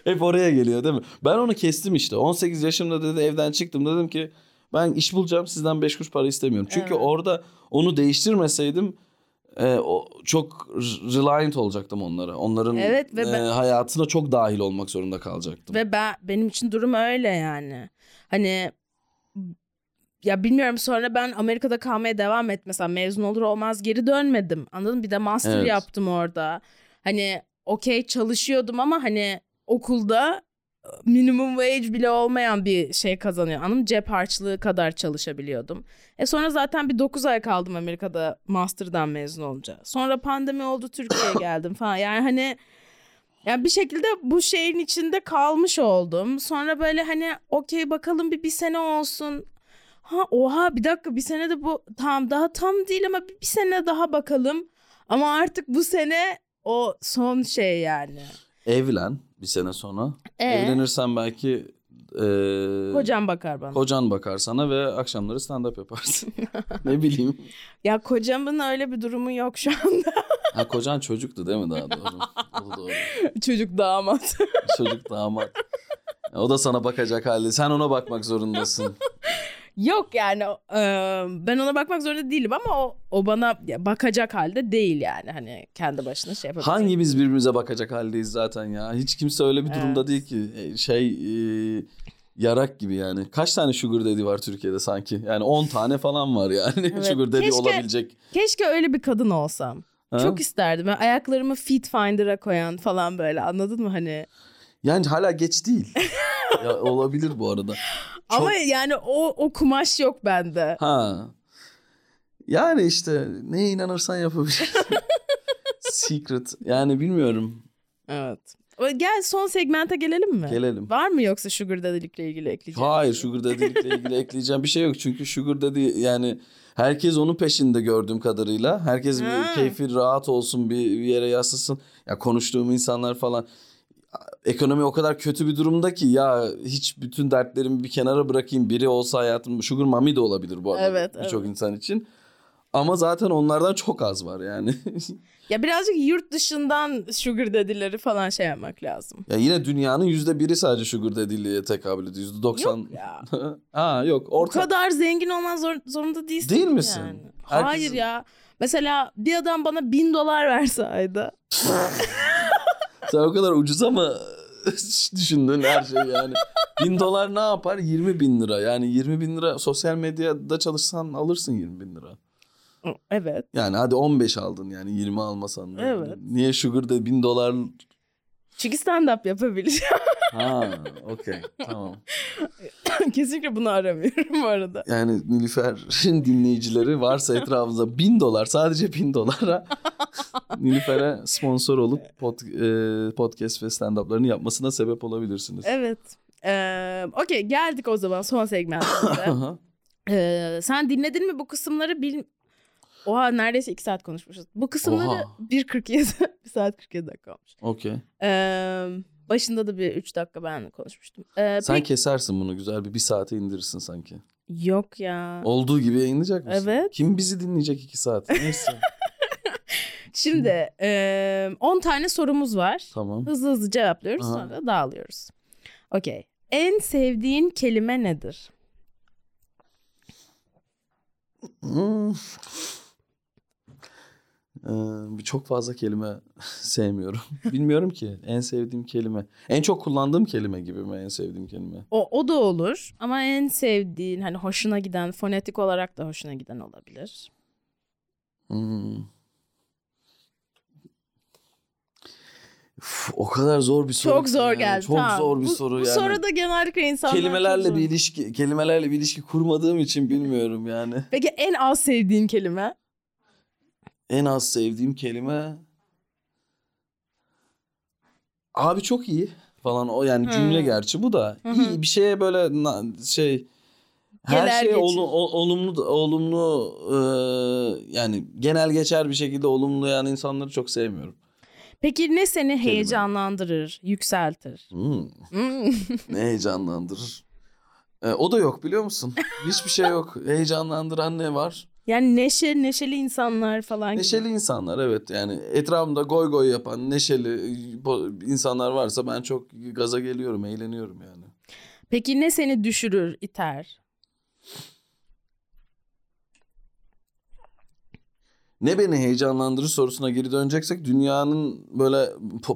B: Hep oraya geliyor değil mi? Ben onu kestim işte. 18 yaşımda dedi evden çıktım dedim ki ben iş bulacağım sizden 5 kuruş para istemiyorum. Çünkü
A: Evet.
B: orada onu değiştirmeseydim e, o çok reliant olacaktım onlara. Onların
A: Evet ve
B: e,
A: ben-
B: hayatına çok dahil olmak zorunda kalacaktım.
A: Ve ben benim için durum öyle yani. Hani ya bilmiyorum sonra ben Amerika'da kalmaya devam et mesela mezun olur olmaz geri dönmedim. Anladın mı? Bir de master
B: Evet.
A: yaptım orada. Hani okey çalışıyordum ama hani okulda minimum wage bile olmayan bir şey kazanıyor. Mı? Cep harçlığı kadar çalışabiliyordum. E sonra zaten bir 9 ay kaldım Amerika'da master'dan mezun olunca. Sonra pandemi oldu Türkiye'ye [COUGHS] geldim falan. Yani hani yani bir şekilde bu şeyin içinde kalmış oldum. Sonra böyle hani okey bakalım bir bir sene olsun. Ha oha bir dakika bir sene de bu tam daha tam değil ama bir, bir sene daha bakalım. Ama artık bu sene o son şey yani.
B: Evlen bir sene sonra.
A: Ee?
B: Evlenirsen belki e,
A: Kocam bakar bana.
B: kocan bakar sana ve akşamları stand-up yaparsın. [LAUGHS] ne bileyim.
A: ya kocamın öyle bir durumu yok şu anda. [LAUGHS]
B: Ha kocan çocuktu değil mi daha doğru? O da doğru.
A: Çocuk damat.
B: Çocuk damat. O da sana bakacak halde. Sen ona bakmak zorundasın. [LAUGHS]
A: Yok yani e, ben ona bakmak zorunda değilim ama o, o bana bakacak halde değil yani hani kendi başına şey yapabilecek.
B: Hangimiz birbirimize bakacak haldeyiz zaten ya. Hiç kimse öyle bir durumda
A: Evet.
B: değil ki. E, Şey e, yarak gibi yani. Kaç tane sugar daddy var Türkiye'de sanki? Yani 10 tane falan var yani [LAUGHS]
A: Evet.
B: sugar
A: Keşke-
B: olabilecek.
A: Keşke öyle bir kadın olsam.
B: Ha?
A: Çok isterdim. Ben ayaklarımı fit finder'a koyan falan böyle anladın mı hani?
B: Yani hala geç değil. [LAUGHS] ya, olabilir bu arada. [LAUGHS] Çok-
A: Ama yani o o kumaş yok bende.
B: Ha. Yani işte neye inanırsan yapabilirsin. [LAUGHS] Secret. Yani bilmiyorum.
A: Evet. Gel son segmente gelelim mi?
B: Gelelim.
A: Var mı yoksa sugar daddy'likle ilgili ekleyeceğim?
B: Hayır Sugar Daddy'likle ilgili ekleyeceğim bir şey yok. Çünkü Sugar Daddy yani herkes onun peşinde gördüğüm kadarıyla. Herkes bir keyfi rahat olsun bir, bir yere yaslasın. Ya konuştuğum insanlar falan. Ekonomi o kadar kötü bir durumda ki ya hiç bütün dertlerimi bir kenara bırakayım. Biri olsa hayatım Sugar Mami de olabilir bu arada
A: Evet,
B: birçok
A: evet.
B: insan için. Ama zaten onlardan çok az var yani. [LAUGHS]
A: Ya birazcık yurt dışından sugar daddy'leri falan şey yapmak lazım.
B: ya yine dünyanın yüzde biri sadece Sugar Daddy'liğe tekabül ediyor. Yüzde doksan.
A: Yok ya. [LAUGHS]
B: ha yok. Orta...
A: kadar zengin olman zor, zorunda değilsin.
B: Değil misin?
A: Yani.
B: Herkes-
A: Hayır ya. Mesela bir adam bana bin dolar verse ayda. [LAUGHS]
B: Sen o kadar ucuza mı [LAUGHS] düşündün her şey yani? Bin dolar ne yapar? 20 bin lira. Yani 20 bin lira sosyal medyada çalışsan alırsın 20 bin lira.
A: Evet.
B: Yani hadi 15 aldın yani 20 almasan da.
A: Evet.
B: Niye Sugar'da bin dolar?
A: Çünkü stand-up yapabileceğim. [LAUGHS]
B: Ha okey tamam. [LAUGHS]
A: Kesinlikle bunu aramıyorum bu arada.
B: Yani Nilüfer'in dinleyicileri varsa etrafınızda bin dolar sadece bin dolara [LAUGHS] Nilüfer'e sponsor olup pod, e, podcast ve stand-up'larını yapmasına sebep olabilirsiniz.
A: Evet. Ee, Okey geldik o zaman son [COUGHS] segmentimize. Ee, sen dinledin mi bu kısımları? Bil... Oha neredeyse 2 saat konuşmuşuz. Bu kısımları
B: Oha.
A: 1.47 1 [LAUGHS] saat 47 dakika olmuş.
B: Okey.
A: Ee, başında da bir 3 dakika ben konuşmuştum. Ee,
B: Sen
A: peki-
B: kesersin bunu güzel bir bir saate indirirsin sanki.
A: Yok ya.
B: Olduğu gibi yayınlayacak mısın?
A: Evet.
B: Kim bizi dinleyecek iki saat? Neyse. [LAUGHS]
A: Şimdi e, 10 tane sorumuz var.
B: tamam.
A: Hızlı hızlı cevaplıyoruz
B: Aha.
A: sonra dağılıyoruz. Okey. En sevdiğin kelime nedir?
B: Ee, çok fazla kelime [LAUGHS] sevmiyorum. Bilmiyorum ki en sevdiğim kelime. En çok kullandığım kelime gibi mi en sevdiğim kelime?
A: O, o da olur ama en sevdiğin hani hoşuna giden fonetik olarak da hoşuna giden olabilir.
B: Hmm. Uf, o kadar zor bir soru.
A: Çok zor
B: yani.
A: geldi.
B: Çok
A: tamam.
B: zor bir
A: bu,
B: soru
A: bu
B: yani.
A: soru da genellikle insanlar
B: kelimelerle bir ilişki kelimelerle bir ilişki kurmadığım için bilmiyorum yani.
A: Peki en az sevdiğin kelime?
B: En az sevdiğim kelime abi çok iyi falan o yani cümle gerçi bu da
A: hı.
B: iyi bir şeye böyle şey her
A: Geler
B: şey
A: geçer.
B: olu- o- olumlu olumlu e, yani genel geçer bir şekilde olumlayan insanları çok sevmiyorum.
A: Peki ne seni heyecanlandırır, yükseltir?
B: Hmm,
A: Hmm.
B: ne heyecanlandırır. E, o da yok biliyor musun? [LAUGHS] Hiçbir şey yok. Heyecanlandıran ne var?
A: Yani neşe, neşeli insanlar falan gibi.
B: Neşeli insanlar evet yani etrafımda goy goy yapan neşeli bo- insanlar varsa ben çok gaza geliyorum eğleniyorum yani.
A: Peki ne seni düşürür, iter?
B: Ne beni heyecanlandırır sorusuna geri döneceksek dünyanın böyle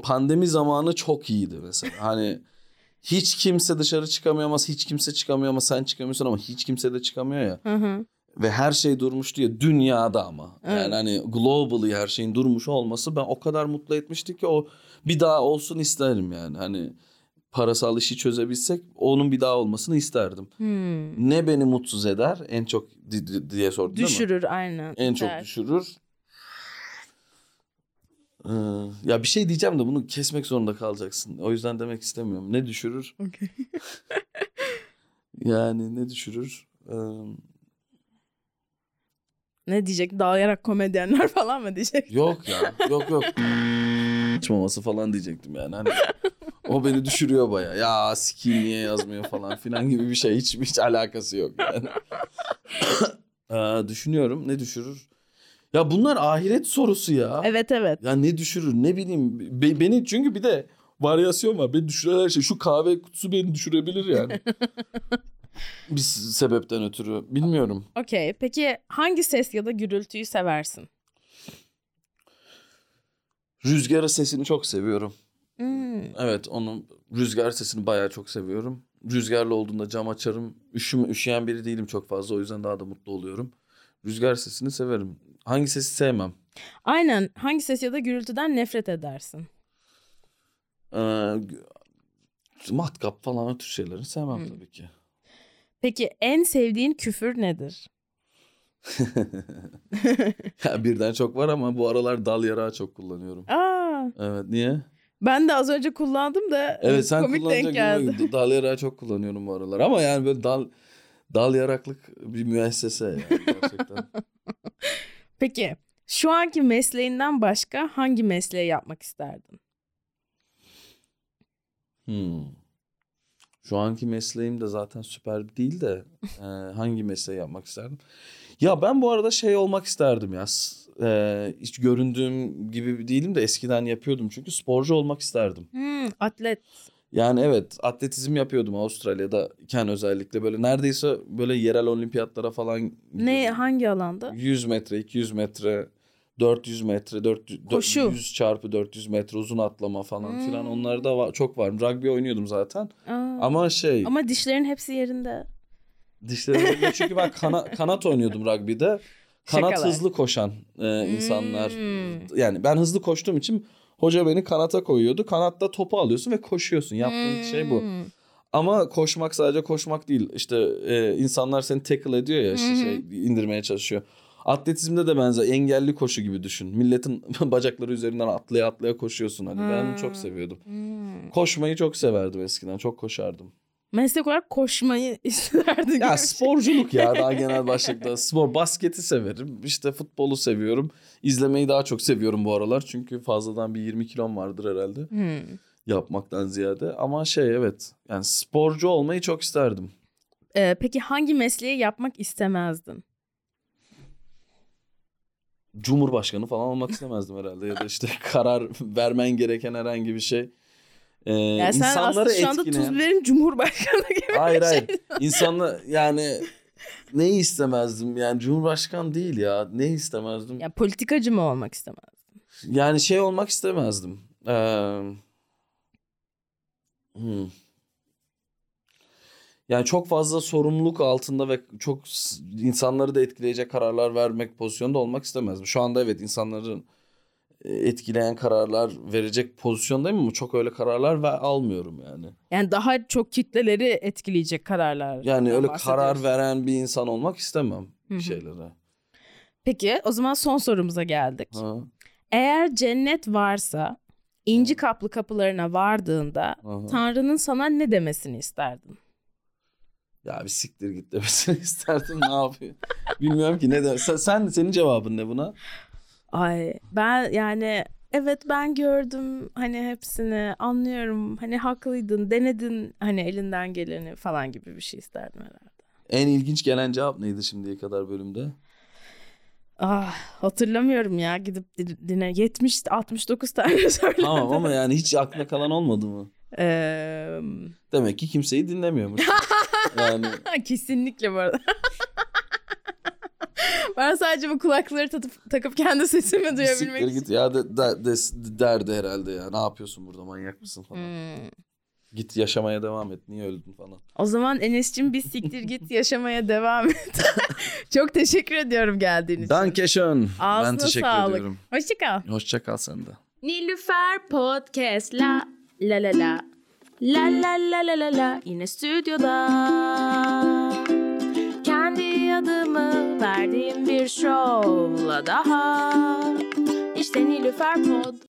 B: pandemi zamanı çok iyiydi mesela. Hani hiç kimse dışarı çıkamıyor ama hiç kimse çıkamıyor ama sen çıkamıyorsun ama hiç kimse de çıkamıyor ya.
A: Hı hı.
B: Ve her şey durmuştu ya dünyada ama.
A: Evet.
B: Yani hani globally her şeyin durmuş olması ben o kadar mutlu etmişti ki o bir daha olsun isterim yani. Hani parasal işi çözebilsek onun bir daha olmasını isterdim.
A: Hmm.
B: Ne beni mutsuz eder en çok di- di- diye sordun değil mi?
A: Düşürür aynen.
B: En çok
A: iter.
B: düşürür. Ee, ya bir şey diyeceğim de bunu kesmek zorunda kalacaksın. O yüzden demek istemiyorum. Ne düşürür?
A: Okey. [LAUGHS]
B: Yani ne düşürür? Ee,
A: Ne diyecek? Dağlayarak komedyenler [LAUGHS] falan mı diyecek?
B: yok ya. Yok yok. Açmaması falan diyecektim yani. Hani o beni düşürüyor baya. Ya sikiyim niye yazmıyor falan filan gibi bir şey. Hiç, hiç alakası yok yani. [COUGHS] Ee, düşünüyorum. Ne düşürür? Ya bunlar ahiret sorusu ya.
A: Evet evet.
B: Ya ne düşürür ne bileyim. Be- beni çünkü bir de varyasyon var. Beni düşüren her şey. Şu kahve kutusu beni düşürebilir yani. [LAUGHS] bir sebepten ötürü bilmiyorum.
A: Okey. Peki hangi ses ya da gürültüyü seversin?
B: Rüzgarı sesini çok seviyorum.
A: Hmm.
B: Evet onun rüzgar sesini bayağı çok seviyorum. Rüzgarlı olduğunda cam açarım. Üşüm, üşüyen biri değilim çok fazla o yüzden daha da mutlu oluyorum. Rüzgar sesini severim. Hangi sesi sevmem?
A: Aynen. Hangi ses ya da gürültüden nefret edersin?
B: Ee, matkap falan o tür şeyleri sevmem
A: Hmm.
B: tabii ki.
A: Peki en sevdiğin küfür nedir? [LAUGHS]
B: ya birden çok var ama bu aralar dal yarağı çok kullanıyorum.
A: Aa,
B: Evet niye?
A: ben de az önce kullandım da
B: Evet sen
A: komik denk geldi.
B: dal yarağı çok kullanıyorum bu aralar. Ama yani böyle dal dal yaraklık bir müessese yani gerçekten. [LAUGHS]
A: Peki şu anki mesleğinden başka hangi mesleği yapmak isterdin?
B: Hmm. Şu anki mesleğim de zaten süper değil de e, hangi mesleği yapmak isterdim? Ya ben bu arada şey olmak isterdim ya. E, hiç göründüğüm gibi değilim de eskiden yapıyordum çünkü sporcu olmak isterdim.
A: Hmm, atlet.
B: Yani evet atletizm yapıyordum Avustralya'da iken özellikle böyle neredeyse böyle yerel olimpiyatlara falan
A: Ne
B: gidiyordum.
A: hangi alanda?
B: 100 metre, 200 metre, 400 metre, 400
A: Koşu.
B: 100 çarpı 400 metre uzun atlama falan
A: Hmm.
B: filan onlar da var, çok var. Rugby oynuyordum zaten.
A: Aa,
B: Ama şey
A: ama dişlerin hepsi yerinde.
B: dişlerim [LAUGHS] çünkü ben kana- kanat oynuyordum rugby'de. Kanat
A: Şakalar.
B: hızlı koşan e, insanlar.
A: Hmm.
B: Yani ben hızlı koştuğum için hoca beni kanata koyuyordu. Kanatta topu alıyorsun ve koşuyorsun. Yaptığın şey bu.
A: Hmm.
B: Ama koşmak sadece koşmak değil. İşte e, insanlar seni tackle ediyor ya işte şey indirmeye çalışıyor. Atletizmde de benzer engelli koşu gibi düşün. Milletin [LAUGHS] bacakları üzerinden atlaya atlaya koşuyorsun hani. Ben bunu çok seviyordum.
A: Hmm.
B: Koşmayı çok severdim eskiden. Çok koşardım.
A: Meslek olarak koşmayı [LAUGHS] isterdin.
B: Ya sporculuk ya daha genel başlıkta. [LAUGHS] Spor basketi severim. İşte futbolu seviyorum. İzlemeyi daha çok seviyorum bu aralar. Çünkü fazladan bir 20 kilom vardır herhalde.
A: Hmm.
B: Yapmaktan ziyade. Ama şey evet. Yani sporcu olmayı çok isterdim.
A: Ee, peki hangi mesleği yapmak istemezdin?
B: Cumhurbaşkanı falan olmak istemezdim herhalde. Ya da işte [LAUGHS] karar vermen gereken herhangi bir şey. Ee,
A: Yani sen
B: insanları
A: aslında şu anda
B: etkileyen...
A: Tuzber'in Cumhurbaşkanı gibi.
B: Hayır hayır. [LAUGHS] İnsanla yani neyi istemezdim? Yani Cumhurbaşkanı değil ya. Ne istemezdim?
A: Ya politikacı mı olmak istemezdin?
B: Yani şey olmak istemezdim. Ee, hmm. Yani çok fazla sorumluluk altında ve çok insanları da etkileyecek kararlar vermek pozisyonda olmak istemezdim. Şu anda evet insanların e, etkileyen kararlar verecek pozisyondayım ama çok öyle kararlar ve almıyorum yani.
A: Yani daha çok kitleleri etkileyecek kararlar.
B: Yani öyle karar veren bir insan olmak istemem
A: Hı hı.
B: şeylere.
A: Peki o zaman son sorumuza geldik.
B: Ha,
A: Eğer cennet varsa inci kaplı kapılarına vardığında
B: aha.
A: Tanrı'nın sana ne demesini isterdin?
B: Ya bir siktir git demesini [LAUGHS] isterdim ne yapıyor? Bilmiyorum ki ne de. Sen, sen senin cevabın ne buna?
A: Ay ben yani evet ben gördüm hani hepsini anlıyorum hani haklıydın denedin hani elinden geleni falan gibi bir şey isterdim herhalde.
B: En ilginç gelen cevap neydi şimdiye kadar bölümde?
A: Ah hatırlamıyorum ya gidip di- dine 70 69 tane [LAUGHS] söyledim.
B: Tamam ama yani hiç aklına kalan olmadı mı? Demek ki kimseyi dinlemiyormuş. [LAUGHS] yani [LAUGHS]
A: kesinlikle bu arada. [LAUGHS] ben sadece bu kulakları takıp, takıp kendi sesimi duyabilmek
B: siktir
A: için.
B: git ya de, de- de- derdi herhalde ya. Ne yapıyorsun burada manyak mısın falan.
A: Hmm.
B: Git yaşamaya devam et. Niye öldün falan.
A: O zaman Enes'cim bir siktir git yaşamaya devam et. [LAUGHS] Çok teşekkür ediyorum geldiğin için.
B: Danke schön. Ben
A: Ağzına
B: teşekkür
A: sağlık.
B: ediyorum.
A: Hoşça kal.
B: Hoşça kal sen de.
A: Nilüfer Podcast la la la la la la la la la la. Yine stüdyoda. Kendi adımı verdiğim bir şovla daha. İşte Nilüfer Pod